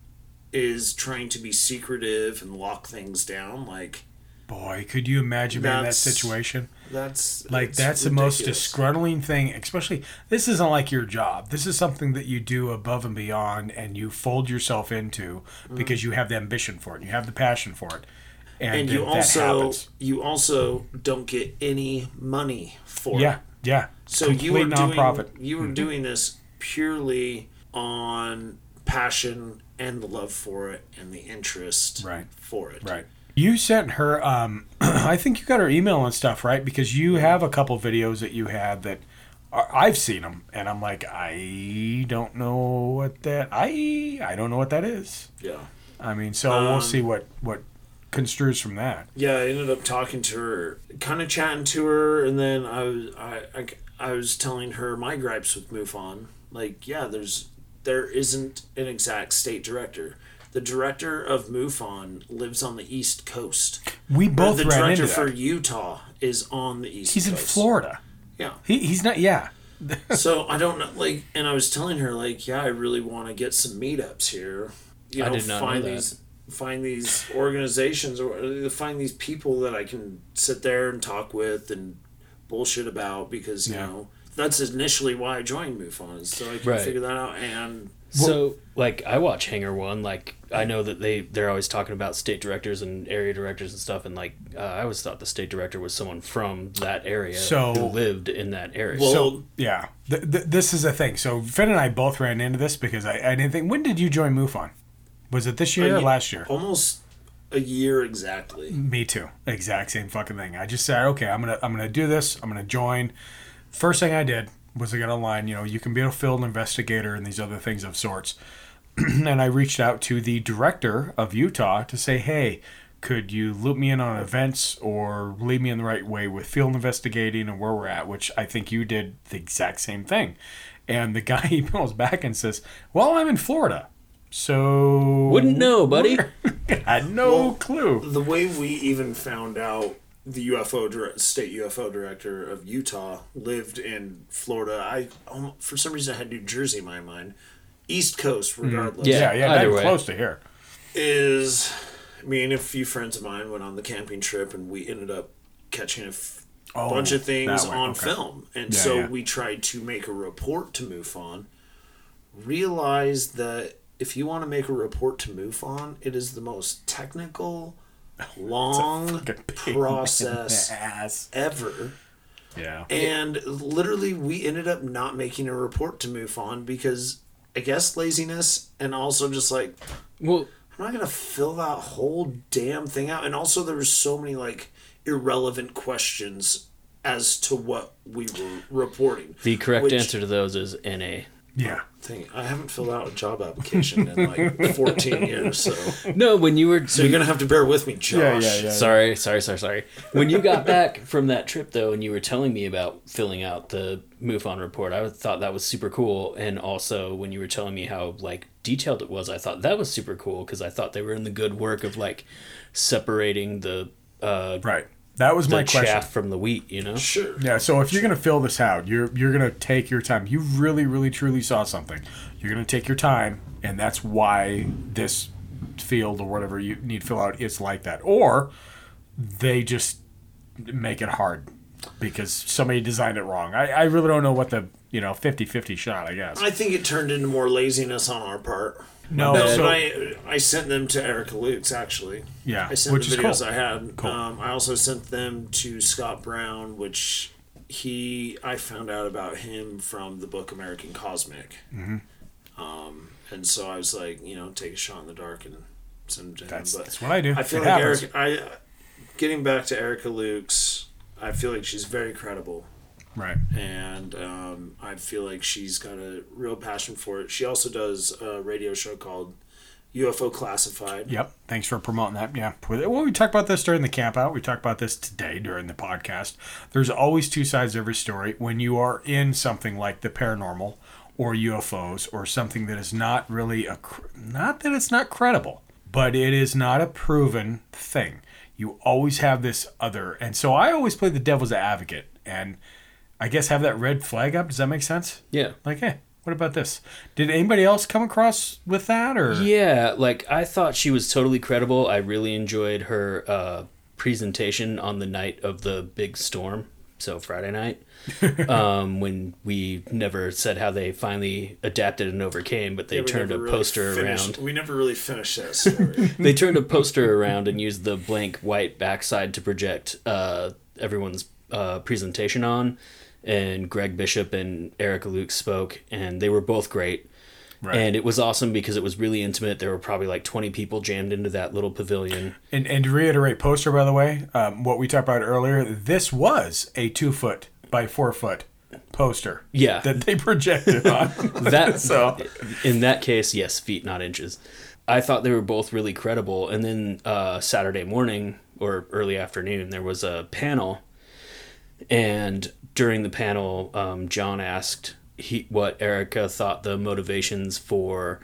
is trying to be secretive and lock things down, like Boy, could you imagine being in that situation? that's Like that's the most ridiculous. disgruntling thing. Especially this isn't like your job. This is something that you do above and beyond, and you fold yourself into because you have the ambition for it, you have the passion for it, and, and you also you also don't get any money for Yeah, it. yeah. So Complete you were nonprofit. doing you were Mhm. doing this purely on passion and the love for it and the interest Right. for it. Right. You sent her. Um, [clears throat] I think you got her email and stuff, right? Because you have a couple videos that you had that are, I've seen them, and I'm like, I don't know what that. I I don't know what that is. Yeah. I mean, so Um, we'll see what what construes from that. Yeah, I ended up talking to her, kind of chatting to her, and then I was I, I, I was telling her my gripes with MUFON. Like, yeah, there's there isn't an exact state director. The director of MUFON lives on the East Coast. We Or both the ran director into for. Utah is on the East He's in Florida. Yeah. He, he's not. Yeah. [laughs] so I don't know, like, and I was telling her, like, yeah, I really want to get some meetups here. You I know, did not know find that. these, find these organizations or uh, find these people that I can sit there and talk with and bullshit about because you Yeah. know that's initially why I joined MUFON, is so I can Right. figure that out. And So, like, I watch Hangar One. Like, I know that they they're always talking about state directors and area directors and stuff. And like, uh, I always thought the state director was someone from that area So- who lived in that area. so yeah, th- th- this is a thing. So Finn and I both ran into this because I, I didn't think. When did you join MUFON? Was it this year or last year? almost a year exactly. Me too. Exact same fucking thing. I just said, okay, I'm gonna I'm gonna do this. I'm gonna join. First thing I did was I got online. You know, you can be a field investigator and these other things of sorts. [clears throat] and I reached out to the director of Utah to say, hey, could you loop me in on events or lead me in the right way with field investigating and where we're at? Which I think you did the exact same thing. And the [laughs] guy emails back and says, well, I'm in Florida. So Wouldn't know, buddy. [laughs] I had no clue. The way we even found out the UFO dir- state UFO director of Utah lived in Florida. I um, for some reason I had New Jersey in my mind. East Coast, regardless. Yeah, yeah, either not close to here. Is me and a few friends of mine went on the camping trip, and we ended up catching a f- Oh, bunch of things on okay. film, and Yeah, so yeah. we tried to make a report to MUFON. Realized that if you want to make a report to MUFON, it is the most technical, [laughs] long fucking pain in the process ass. ever. Yeah. And literally, we ended up not making a report to MUFON because I guess laziness and also just like well, I'm not gonna fill that whole damn thing out. And also, there was so many like irrelevant questions as to what we were reporting. the correct which- answer to those is NA. Yeah. Thing I haven't filled out a job application in like [laughs] 14 years, so No, when you were so you're gonna have to bear with me, Josh. Sorry, sorry, sorry, sorry. When you got back from that trip, though, and you were telling me about filling out the MUFON report, I thought that was super cool. And also, when you were telling me how like detailed it was, I thought that was super cool because I thought they were in the good work of like separating the uh, right. That was the my question. chaff from the wheat. You know, Sure. Yeah, so if you're gonna fill this out, you're you're gonna take your time. You really, really, truly saw something. You're gonna take your time, and that's why this field or whatever you need to fill out is like that. Or they just make it hard because somebody designed it wrong. I, I really don't know what the you know 50-50 shot. I guess. I think it turned into more laziness on our part. No, but so- I I sent them to Erica Lukes actually. Yeah, I sent which the videos cool. I had. Cool. Um, I also sent them to Scott Brown, which he I found out about him from the book American Cosmic. Mhm. Um, and so I was like, you know, take a shot in the dark and send them to That's- him. But that's what I do. I feel It like happens. Erica. I getting back to Erica Lukes. I feel like she's very credible. Right. And um, I feel like she's got a real passion for it. She also does a radio show called UFO Classified. Yep. Thanks for promoting that. Yeah. Well, we talked about this during the camp out. We talked about this today during the podcast. There's always two sides to every story. When you are in something like the paranormal or UFOs or something that is not really a, not that it's not credible, but it is not a proven thing. You always have this other. And so I always play the devil's advocate and I guess have that red flag up. Does that make sense? Yeah. Like, hey, what about this? Did anybody else come across with that or? Yeah, like I thought she was totally credible. I really enjoyed her uh, presentation on the night of the big storm, so Friday night, [laughs] um, when we never said how they finally adapted and overcame, but they Yeah, turned a really poster finished- around. We never really finished that story. [laughs] they turned a poster around and used the blank white backside to project uh, everyone's uh, presentation on. And Greg Bishop and Erica Lukes spoke, and they were both great. Right. And it was awesome because it was really intimate. There were probably like 20 people jammed into that little pavilion. And, and to reiterate, poster, by the way, um, what we talked about earlier, this was a two foot by four foot poster. Yeah. That they projected on. [laughs] [laughs] that so in that case, yes, feet not inches. I thought they were both really credible. And then uh, Saturday morning or early afternoon, there was a panel, and during the panel, um, John asked he what Erica thought the motivations for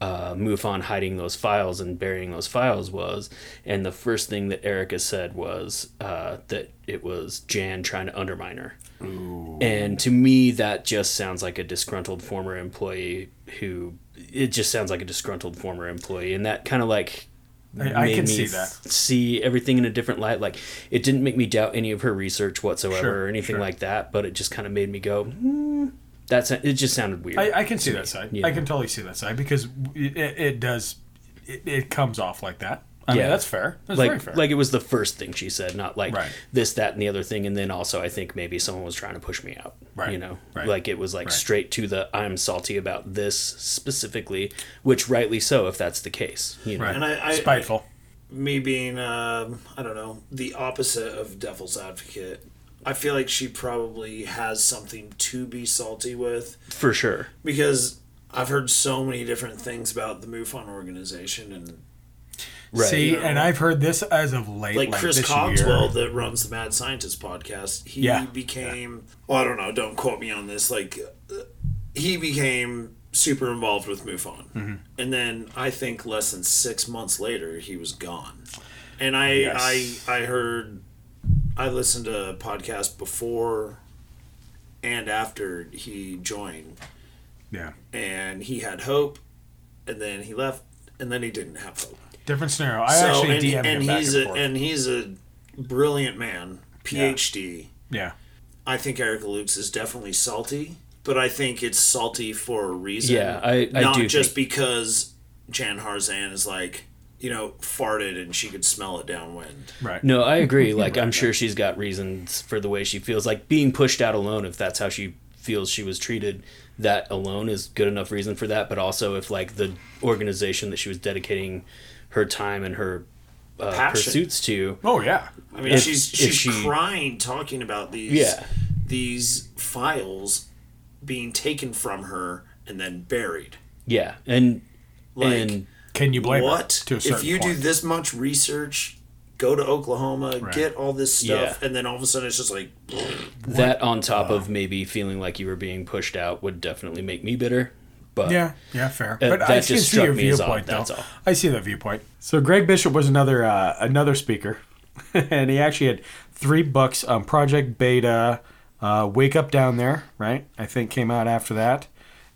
uh, MUFON hiding those files and burying those files was, and the first thing that Erica said was uh, that it was Jan trying to undermine her. And to me, that just sounds like a disgruntled former employee who. It just sounds like a disgruntled former employee, and that kind of like I- I can me see that. see everything in a different light. Like it didn't make me doubt any of her research whatsoever Sure, or anything sure. like that, but it just kind of made me go, hmm, that's it. Just sounded weird. I, I can see to that side. you I can totally see that side because it, it does. It, it comes off like that. I mean, that's fair. That's like, very fair. Like it was the first thing she said, not like Right. this, that, and the other thing. And then also, I think maybe someone was trying to push me out. Right, You know, right, like it was like right. straight to the I'm salty about this specifically, which rightly so if that's the case. You know, And I, I Spiteful. me being um, I don't know the opposite of devil's advocate. I feel like she probably has something to be salty with for sure. because I've heard so many different things about the MUFON organization and See, You know, and I've heard this as of late, like like Chris this Cogswell year. that runs the Mad Scientist podcast. He Yeah. became well, I don't know, don't quote me on this. Like uh, he became super involved with MUFON, Mhm. and then I think less than six months later he was gone. And I Yes. I I heard I listened to a podcast before and after he joined, Yeah, and he had hope, and then he left, and then he didn't have hope. Different scenario. I actually and, DM'd and him back he's and a forth. and he's a brilliant man, PhD. yeah, I think Erica Lukes is definitely salty, but I think it's salty for a reason. Yeah, I- I not do just because Jan Harzan is like you know farted and she could smell it downwind. right. No, I agree. [laughs] Like I'm sure she's got reasons for the way she feels. Like being pushed out alone, if that's how she feels she was treated, that alone is good enough reason for that. But also, if like the organization that she was dedicating her time and her uh, pursuits to, Oh yeah, I mean, If- she's if she's she- crying talking about these Yeah. these files being taken from her and then buried. yeah, and Like, and Can you blame her what to a if certain you do this much research? Go to Oklahoma, Right. get all this stuff, Yeah. and then all of a sudden it's just like [sniffs] that on top of maybe feeling like you were being pushed out would definitely make me bitter. But Yeah, yeah, fair. But I can see your as odd, viewpoint, though. that's all. I see that viewpoint. So Greg Bishop was another uh, another speaker, [laughs] and he actually had three books. Um, Project Beta, uh, Wake Up Down There, right? I think came out after that,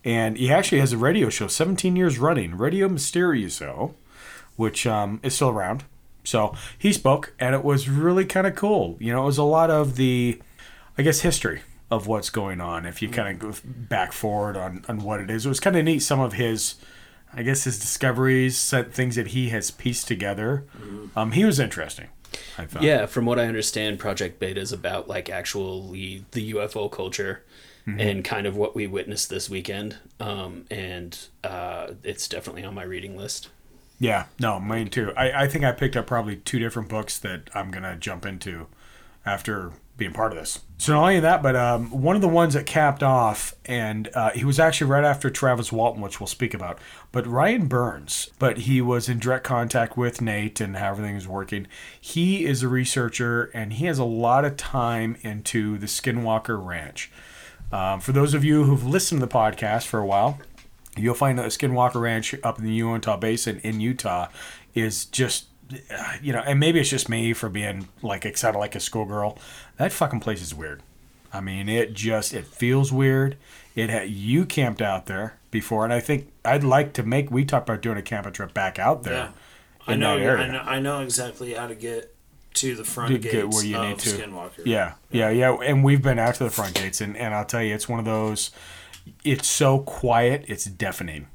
and he actually has a radio show, 17 years running, Radio Mysterioso, which um, is still around. So he spoke, and it was really kind of cool. You know, it was a lot of the, I guess, history of what's going on. If you kind of go back forward on, on what it is, it was kind of neat. Some of his, I guess, his discoveries, set things that he has pieced together. Um, he was interesting. I thought. Yeah, from what I understand, Project Beta is about like actually the UFO culture Mhm. and kind of what we witnessed this weekend. Um, and uh, it's definitely on my reading list. Yeah, no, mine too. I, I think I picked up probably two different books that I'm gonna jump into after being part of this. So not only that, but um, one of the ones that capped off, and uh, he was actually right after Travis Walton, which we'll speak about. But Ryan Burns, but he was in direct contact with Nate and how everything was working. He is a researcher, and he has a lot of time into the Skinwalker Ranch. Um, for those of you who've listened to the podcast for a while, you'll find that the Skinwalker Ranch up in the Uinta Basin in Utah is just, Uh, you know, and maybe it's just me for being like excited like a schoolgirl. That fucking place is weird. I mean, it just it feels weird. It had you camped out there before, and I think I'd like to make. We talked about doing a camping trip back out there. Yeah. I know, I know. I know exactly how to get to the front to gates get where you of need to. Skinwalker. Yeah, yeah, yeah. And we've been out to the front gates, and, and I'll tell you, it's one of those. It's so quiet, it's deafening.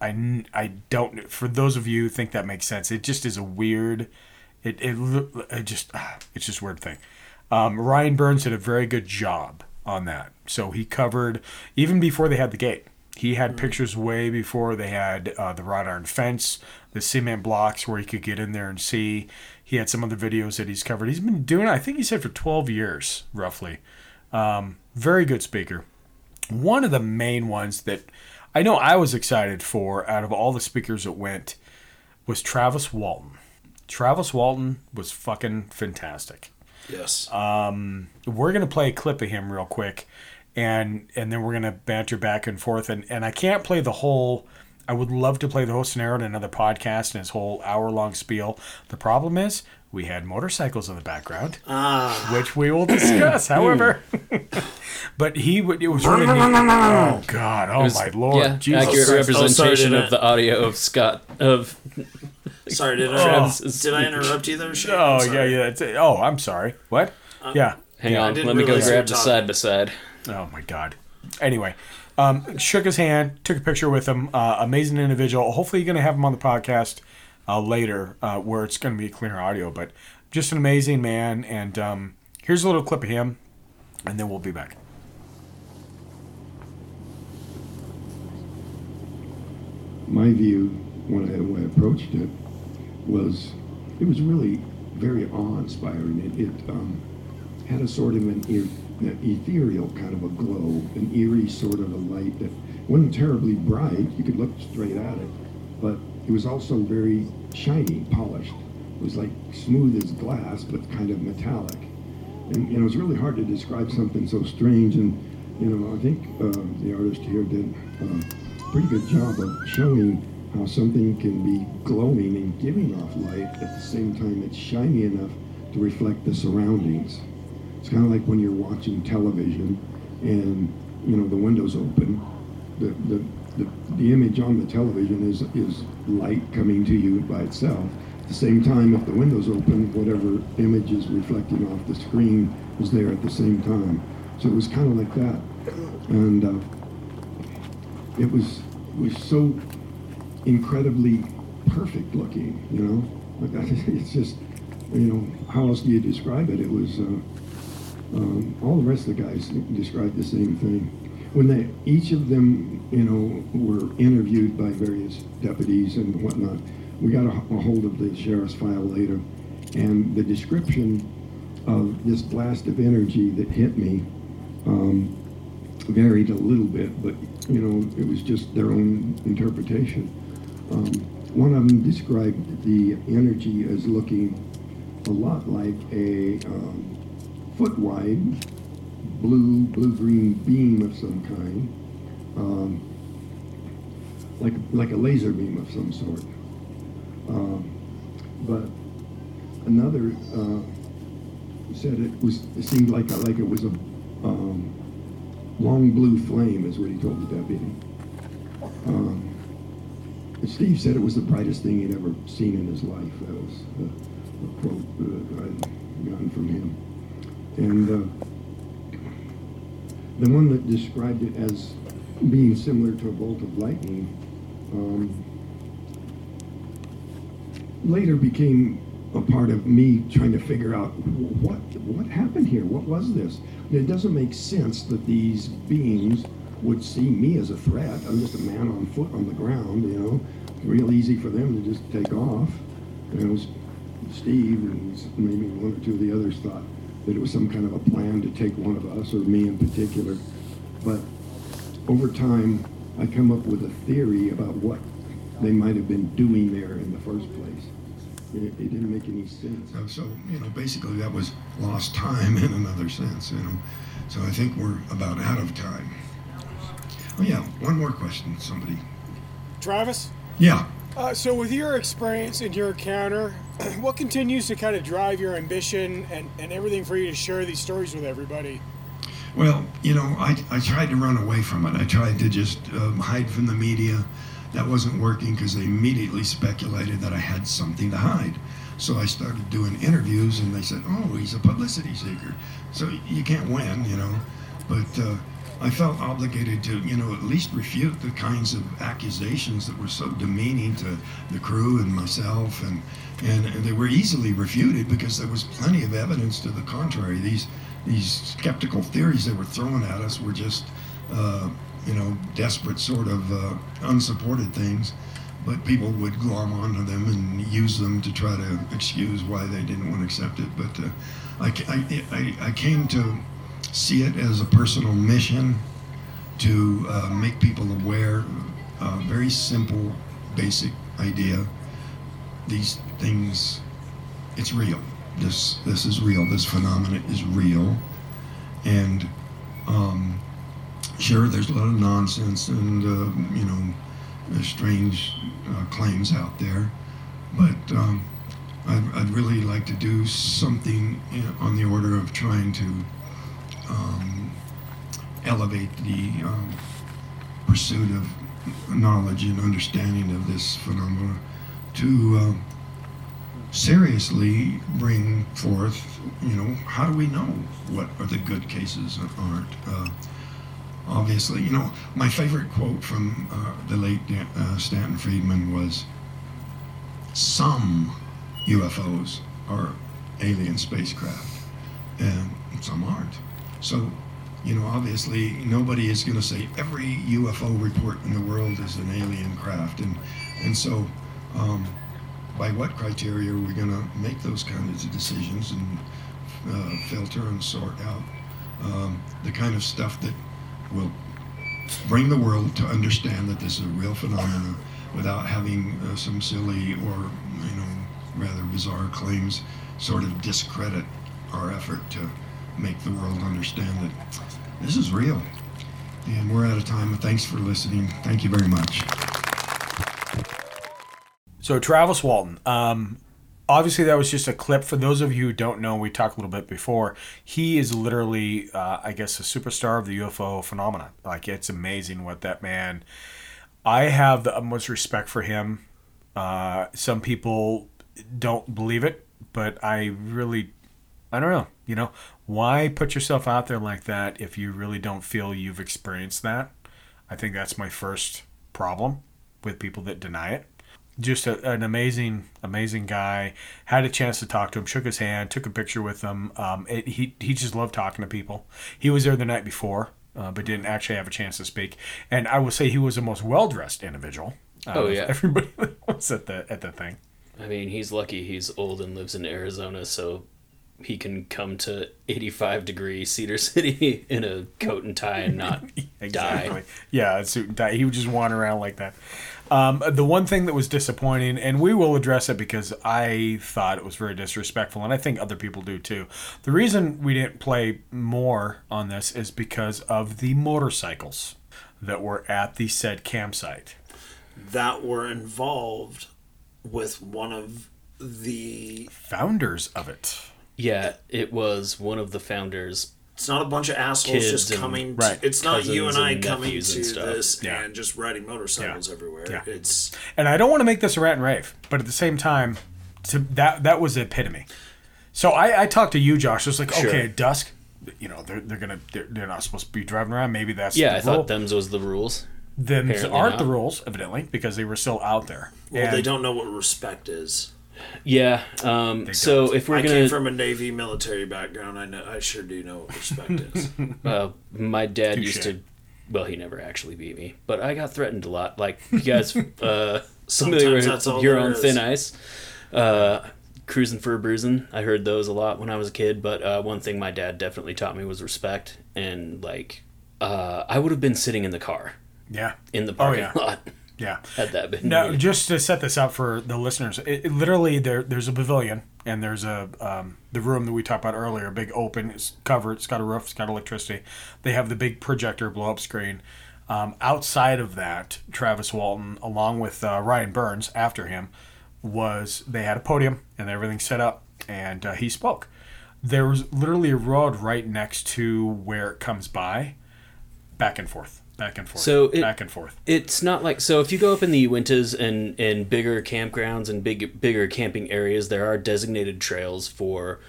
I, I don't. For those of you who think that makes sense, it just is a weird. It it, it just ah, it's just a weird thing. Um, Ryan Burns did a very good job on that. So he covered even before they had the gate. He had pictures way before they had uh, the wrought iron fence, the cement blocks where he could get in there and see. He had some other videos that he's covered. He's been doing, I think he said, for 12 years, roughly. Um, very good speaker. One of the main ones that I know I was excited for out of all the speakers that went was Travis Walton. Travis Walton was fucking fantastic. Yes. Um, we're gonna play a clip of him real quick, and and then we're gonna banter back and forth. And and I can't play the whole. I would love to play the whole scenario in another podcast and his whole hour long spiel. The problem is we had motorcycles in the background, Ah. which we will discuss. [clears throat] however, [laughs] but he would. It was really neat. [clears throat] Oh God! Oh It was- my Lord! Yeah, Jesus. accurate Oh, sorry, representation did of the audio of Scott of. [laughs] Sorry, did I, [laughs] Travis's did I interrupt you there? Shane? Oh yeah, yeah. That's. Oh, I'm sorry. What? yeah. Hang yeah. on, let me go grab the side by side. Oh my god. Anyway, um, shook his hand, took a picture with him. Uh, amazing individual. Hopefully, you're going to have him on the podcast uh, later, uh, where it's going to be cleaner audio. But just an amazing man. And um, here's a little clip of him, and then we'll be back. my view when I, when I approached it was it was really very awe-inspiring. It, it um, had a sort of an, an ethereal kind of a glow, an eerie sort of a light that wasn't terribly bright. You could look straight at it, but it was also very shiny, polished. It was like smooth as glass, but kind of metallic. And you know, it's really hard to describe something so strange. And you know, I think uh, the artist here did a pretty good job of showing how something can be glowing and giving off light at the same time it's shiny enough to reflect the surroundings. It's kind of like when you're watching television and you know the windows open. The, the, the, the image on the television is, is light coming to you by itself. At the same time, if the window's open, whatever image is reflecting off the screen is there at the same time. So it was kind of like that. And uh, it was was so incredibly perfect looking, you know. [laughs] It's just, you know, how else do you describe it? It was. Uh, um, all the rest of the guys described the same thing. When they, each of them, you know, were interviewed by various deputies and whatnot, we got a, a hold of the sheriff's file later, and the description of this blast of energy that hit me um, varied a little bit, but you know, it was just their own interpretation. Um, one of them described the energy as looking a lot like a um, foot wide blue blue green beam of some kind, um, like like a laser beam of some sort. Um, but another uh, said it was it seemed like like it was a um, long blue flame, is what he told the deputy. Um, Steve said it was the brightest thing he'd ever seen in his life. That was a, a quote that I'd gotten from him. And uh, the one that described it as being similar to a bolt of lightning um, later became a part of me trying to figure out what what happened here. What was this? It doesn't make sense that these beings would see me as a threat. I'm just a man on foot on the ground, you know. Real easy for them to just take off. It was Steve and maybe one or two of the others thought that it was some kind of a plan to take one of us or me in particular. But over time, I come up with a theory about what they might have been doing there in the first place. It, it didn't make any sense. So, so, you know, basically that was lost time in another sense, you know. So I think we're about out of time. Oh yeah, one more question, somebody. Travis? Yeah. Uh, so, with your experience and your encounter, [clears throat] what continues to kind of drive your ambition and, and everything for you to share these stories with everybody? Well, you know, I, I tried to run away from it. I tried to just um, hide from the media. That wasn't working because they immediately speculated that I had something to hide. So I started doing interviews, and they said, "Oh, he's a publicity seeker." So you can't win, you know. But uh, I felt obligated to, you know, at least refute the kinds of accusations that were so demeaning to the crew and myself, and and, and they were easily refuted because there was plenty of evidence to the contrary. These these skeptical theories they were throwing at us were just, uh, you know, desperate sort of uh, unsupported things. But people would glom onto them and use them to try to excuse why they didn't want to accept it. But uh, I, I, I, I came to see it as a personal mission to uh, make people aware a very simple, basic idea. These things, it's real. This this is real. This phenomenon is real, and um, sure, there's a lot of nonsense and uh, you know, strange uh, claims out there, but um, I'd, I'd really like to do something on the order of trying to um, elevate the um, pursuit of knowledge and understanding of this phenomenon to uh, seriously bring forth, you know, how do we know what are the good cases and aren't? Uh, obviously, you know, my favorite quote from uh, the late uh, Stanton Friedman was some UFOs are alien spacecraft and some aren't. So, you know, obviously nobody is going to say every UFO report in the world is an alien craft. And, and so, um, by what criteria are we going to make those kinds of decisions and uh, filter and sort out um, the kind of stuff that will bring the world to understand that this is a real phenomenon without having uh, some silly or you know rather bizarre claims sort of discredit our effort to make the world understand that this is real. And we're out of time. Thanks for listening. Thank you very much. So Travis Walton, um, obviously that was just a clip. For those of you who don't know, we talked a little bit before. He is literally, uh, I guess, a superstar of the UFO phenomenon. Like it's amazing what that man. I have the utmost respect for him. Uh, some people don't believe it, but I really, I don't know. You know, why put yourself out there like that if you really don't feel you've experienced that? I think that's my first problem with people that deny it just a, an amazing, amazing guy. Had a chance to talk to him, shook his hand, took a picture with him. Um, it, he he just loved talking to people. He was there the night before, uh, but didn't actually have a chance to speak. And I will say he was the most well dressed individual. Uh, Oh, yeah. everybody [laughs] was at the at the thing. I mean, he's lucky he's old and lives in Arizona, so he can come to 85 degree Cedar [laughs] City in a coat and tie and not [laughs] Exactly. die. Yeah, a suit and tie. He would just wander around like that. Um, the one thing that was disappointing, and we will address it because I thought it was very disrespectful, and I think other people do too. The reason we didn't play more on this is because of the motorcycles that were at the said campsite. that were involved with one of the Founders of it. Yeah, it was one of the founders. It's not a bunch of assholes Kids just and coming. To, Right. It's not you and cousins I and coming nephews to and stuff. this Yeah. and just riding motorcycles everywhere. Yeah. It's And I don't want to make this a rant and rave, but at the same time, to that that was the epitome. So I, I talked to you, Josh. I was like, Sure. okay, at dusk, you know, they're, they're gonna they're, they're not supposed to be driving around. Maybe that's Yeah, the I thought rule. them's was the rules. Them Apparently aren't not. the rules, evidently, because they were still out there. well, they don't know what respect is. Yeah. Um, so if we're I gonna, came from a Navy military background. I know. I sure do know what respect is. [laughs] uh, my dad Touche. used to. Well, he never actually beat me, but I got threatened a lot. Like you guys, [laughs] uh, familiar with that's all you're on is. thin ice. Uh, cruising for a bruising. I heard those a lot when I was a kid. But uh, one thing my dad definitely taught me was respect. And like, uh, I would have been sitting in the car Yeah. in the Oh, parking yeah. lot. Yeah. Had that been No, me. just to set this up for the listeners, it, it literally there there's a pavilion and there's a um, the room that we talked about earlier, big open, it's covered, it's got a roof, it's got electricity. They have the big projector blow up screen. Um, outside of that, Travis Walton, along with uh, Ryan Burns, after him, was they had a podium and everything set up, and uh, he spoke. There was literally a road right next to where it comes by, back and forth, back and forth, So it, back and forth. It's not like so. If you go up in the Uintas and and bigger campgrounds and big bigger camping areas, there are designated trails for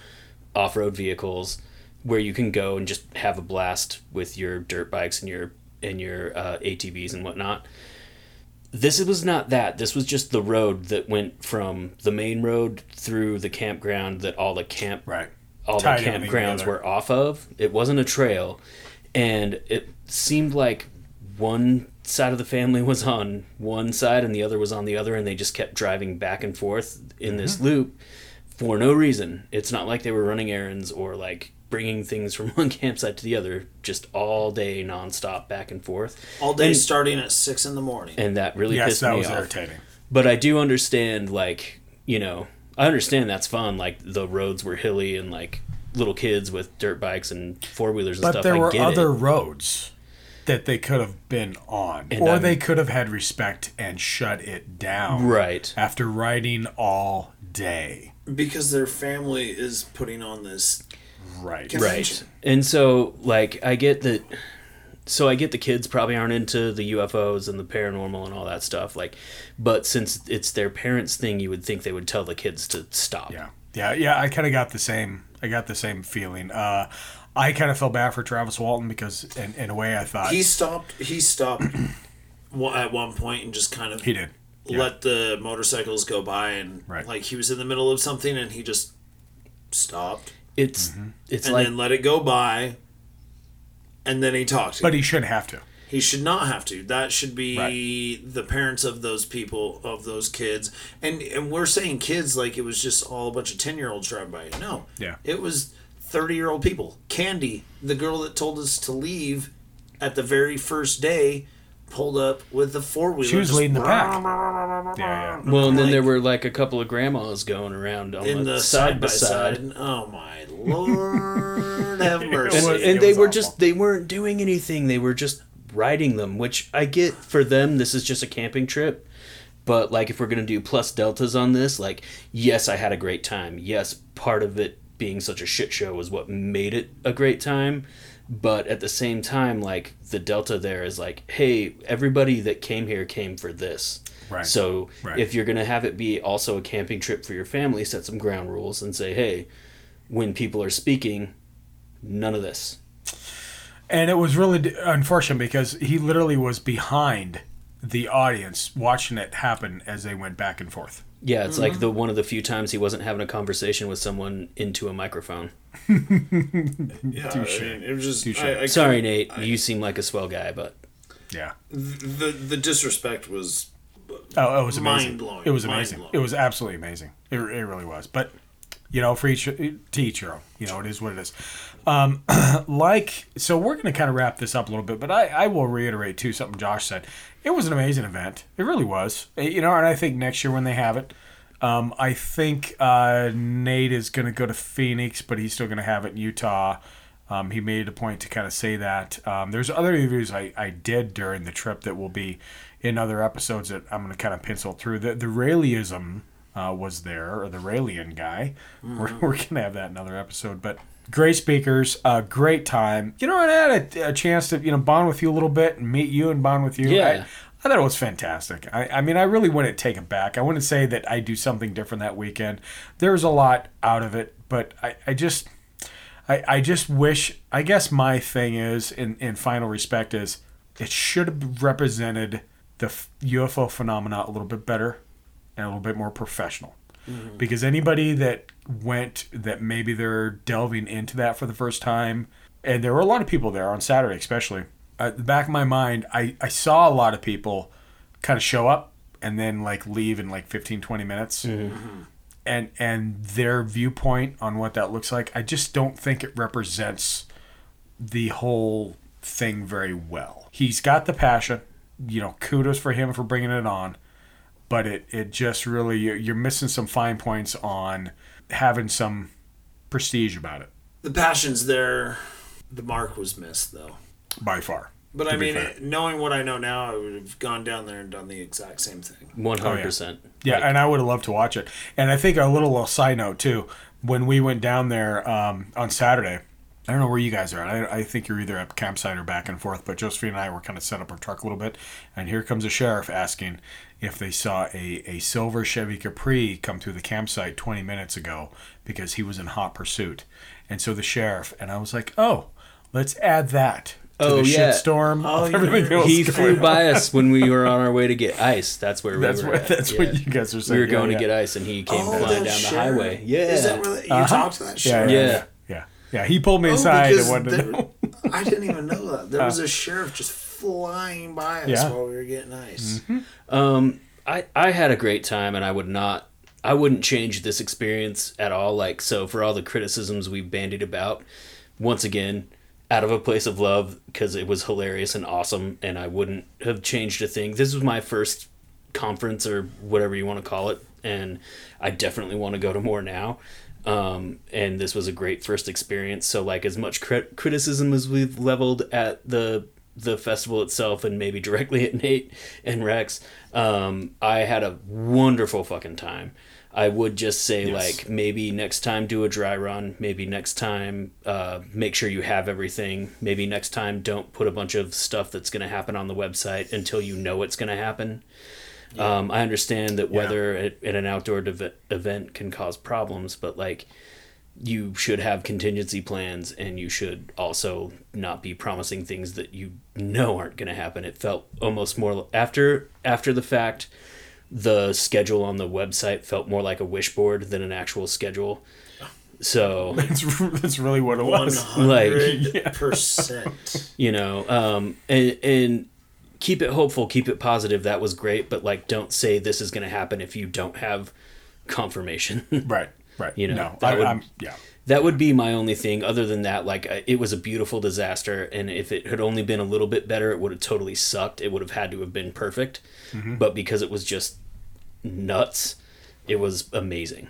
off road vehicles where you can go and just have a blast with your dirt bikes and your and your uh, ATVs and whatnot. This was not that. This was just the road that went from the main road through the campground that all the camp right all Tied the campgrounds were off of. It wasn't a trail, and it seemed like one side of the family was on one side and the other was on the other, and they just kept driving back and forth in this Mm-hmm. loop for no reason. It's not like they were running errands or like bringing things from [laughs] one campsite to the other, just all day nonstop back and forth. All day And- starting at six in the morning. and that really Yes, pissed that me was off. irritating. But I do understand, like you know, I understand that's fun. Like the roads were hilly and like little kids with dirt bikes and four wheelers and But stuff. But there I were get other it. roads that they could have been on, And or I'm- they could have had respect and shut it down. Right. After riding all day. because their family is putting on this right convention. And so, like, I get that. So I get the kids probably aren't into the UFOs and the paranormal and all that stuff. Like, but since it's their parents' thing, you would think they would tell the kids to stop. Yeah. Yeah, yeah, I kind of got the same. I got the same feeling. Uh, I kind of felt bad for Travis Walton because, in, in a way, I thought He stopped. He stopped [clears throat] at one point and just kind of He did. let the motorcycles go by and Right. like he was in the middle of something and he just stopped. It's Mm-hmm. it's and like then let it go by, and then he talked. but he shouldn't have to. He should not have to. That should be the parents of those people, of those kids. And and we're saying kids like it was just all a bunch of 10 year olds driving by. No. Yeah. It was 30 year old people. Candy, the girl that told us to leave at the very first day, pulled up with the four wheeler. She was leading the pack. Yeah, yeah. well, and then Like- there were like a couple of grandmas going around on In the, the side by side-by-side. side. Oh my lord, have [laughs] mercy. and, and they were just they weren't doing anything they were just riding them which i get for them this is just a camping trip but like if we're going to do plus deltas on this like yes i had a great time yes part of it being such a shit show was what made it a great time but at the same time like the delta there is like hey everybody that came here came for this Right. so Right. if you're going to have it be also a camping trip for your family set some ground rules and say hey when people are speaking none of this And it was really unfortunate because he literally was behind the audience watching it happen as they went back and forth. Yeah, it's Mm-hmm. like the one of the few times he wasn't having a conversation with someone into a microphone. Yeah, I mean, it was just. I, I Sorry, Nate. I- you seem like a swell guy, but Yeah. the the disrespect was. Oh, it was amazing. Mind-blowing. It was amazing. Mind-blowing. It was absolutely amazing. It, it really was. But you know, for each to each your own. You know, it is what it is. Um, [clears throat] like so, we're going to kind of wrap this up a little bit, but I, I will reiterate too something Josh said. It was an amazing event. It really was. Uh, You know, and I think next year when they have it. Um, I think uh, Nate is going to go to Phoenix, but he's still going to have it in Utah. Um, he made a point to kind of say that. Um, there's other interviews I, I did during the trip that will be in other episodes that I'm going to kind of pencil through. The, the Raëlism uh, was there, or the Raelian guy. We're, [laughs] we're going to have that in another episode. But great speakers, uh, great time. You know, I had a, a chance to, you know, bond with you a little bit and meet you and bond with you. Yeah. I, I thought it was fantastic. I, I mean, I really wouldn't take it back. I wouldn't say that I do something different that weekend. There was a lot out of it, but I, I just, I, I just wish. I guess my thing is, in in final respect, is it should have represented the UFO phenomena a little bit better and a little bit more professional. Because anybody that went, that maybe they're delving into that for the first time, and there were a lot of people there on Saturday, especially. At the back of my mind, I, I saw a lot of people kind of show up and then like leave in like 15, 20 minutes. Mm-hmm. Mm-hmm. And, and their viewpoint on what that looks like, I just don't think it represents the whole thing very well. He's got the passion, you know, kudos for him for bringing it on, but it, it just really, you're, you're missing some fine points on having some prestige about it The passion's there. The mark was missed though. by far. But I mean, fair. it, knowing what I know now, I would have gone down there and done the exact same thing. one Oh, hundred yeah. percent. Yeah, and I would have loved to watch it. And I think a little uh, side note too, when we went down there um, on Saturday, I don't know where you guys are. at. I, I think you're either at campsite or back and forth. But Josephine and I were kind of set up our truck a little bit, and here comes a sheriff asking if they saw a, a silver Chevy Capri come through the campsite 20 minutes ago because he was in hot pursuit. And so the sheriff and I was like, oh, let's add that to Oh, the yeah. shitstorm Oh, yeah. He flew on. by us when we were on our way to get ice. That's where we That's were. what at. that's what you guys are saying. We were going Yeah, to get ice, and he came Oh, flying that down the highway. Yeah, Is that where you Uh-huh. talked to that Yeah, sheriff? yeah, Yeah. yeah, yeah. Yeah, he pulled me Oh, aside because and wanted to there- know. [laughs] I didn't even know that. There was Uh. a sheriff just flying by us Yeah. Mm-hmm. while we were getting ice. Um, I I had a great time, and I would not. I wouldn't change this experience at all. Like so, for all the criticisms we've bandied about, once again, out of a place of love because it was hilarious and awesome, and I wouldn't have changed a thing. This was my first conference or whatever you want to call it, and I definitely want to go to more now. Um, and this was a great first experience. So, like, as much crit- criticism as we've leveled at the the festival itself and maybe directly [laughs] at Nate and Rex, um, I had a wonderful fucking time. I would just say Yes. like maybe next time do a dry run. Maybe next time uh, make sure you have everything. Maybe next time don't put a bunch of stuff that's going to happen on the website until you know it's going to happen. Um, I understand that weather at, at an outdoor dev- event can cause problems, but like you should have contingency plans and you should also not be promising things that you know aren't going to happen. It felt almost more after after the fact the schedule on the website felt more like a wish board than an actual schedule. So [laughs] That's, that's really what it was. like percent. [laughs] you know um and and keep it hopeful keep it positive that was great but like don't say this is going to happen if you don't have confirmation [laughs] right right you know No, that I- would I'm- yeah. that would be my only thing other than that like it was a beautiful disaster and if it had only been a little bit better it would have totally sucked it would have had to have been perfect Mhm. but because it was just nuts it was amazing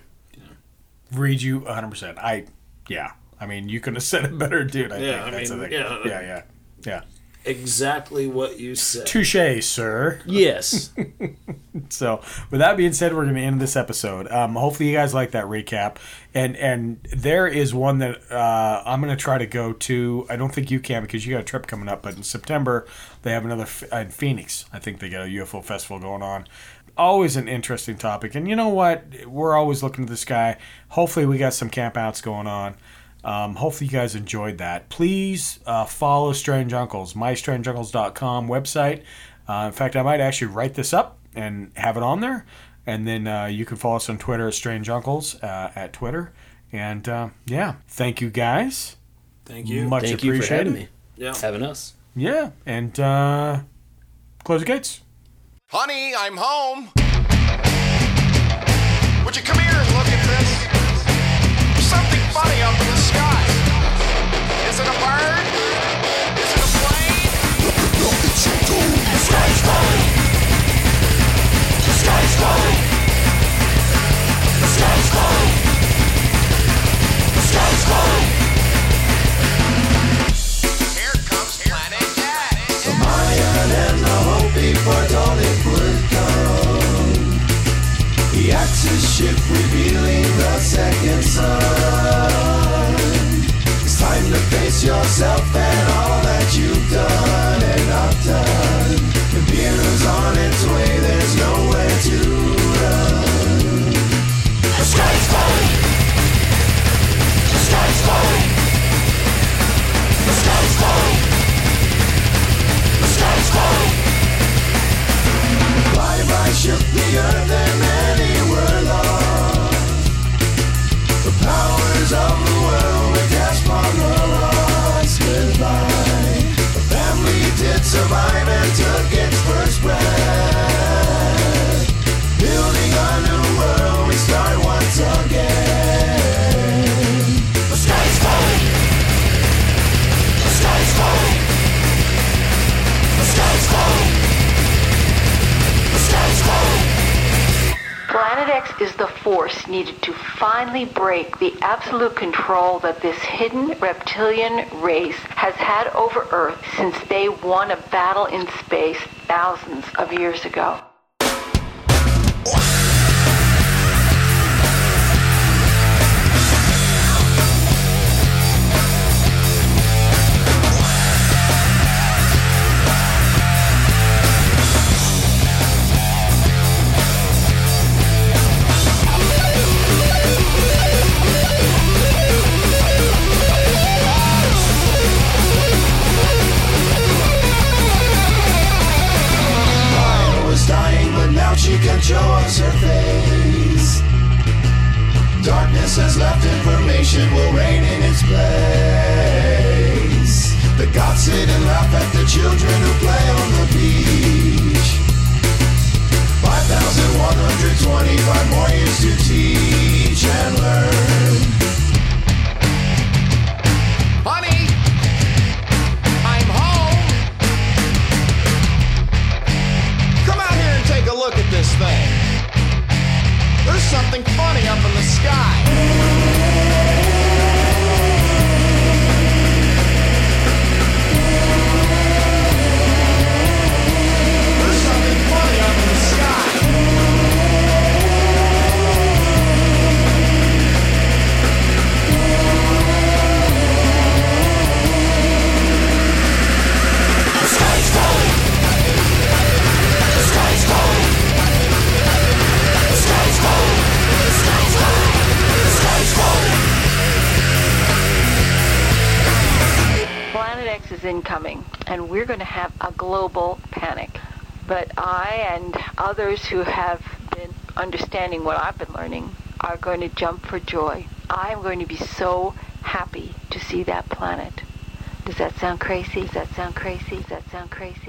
Read you 100%. I, yeah. I mean, you could have [laughs] said it better, dude. I Yeah, think I that's mean, the thing. yeah. yeah, yeah, yeah. Exactly what you said. Touche, sir. Yes. [laughs] so, with that being said, we're going to end this episode. Um, hopefully, you guys like that recap. And and there is one that uh, I'm going to try to go to. I don't think you can because you got a trip coming up. But in September, they have another f- in Phoenix. I think they got a UFO festival going on. Always an interesting topic. And you know what? We're always looking to the sky. Hopefully, we got some campouts going on. Um, hopefully you guys enjoyed that. Please uh, follow Strange Uncles, mystrangeUncles.com website. Uh, in fact, I might actually write this up and have it on there. And then uh, you can follow us on Twitter at Strange Uncles uh, at Twitter. And uh, yeah, thank you guys. Thank you. Much Thank you for having me Yeah. having us Yeah, and uh, close the gates. Honey, I'm home. Would you come here and look at this? Is it a bird? Is it a plane? Falling. The sky's falling. Sky's falling. Sky's. Here comes Planet Dad. The Mayan and the Hopi foretold it Axis ship revealing the second sun. It's time to face yourself and all that you've done and not done. The beer's on its way, there's nowhere to run. The sky's falling. The sky's falling. The sky's falling. The sky's falling. Flyby shook the earth and survive is the force needed to finally break the absolute control that this hidden reptilian race has had over Earth since they won a battle in space thousands of years ago. Jump for joy. I am going to be so happy to see that planet. Does that sound crazy? Does that sound crazy? Does that sound crazy? Does that sound crazy? Does that sound crazy?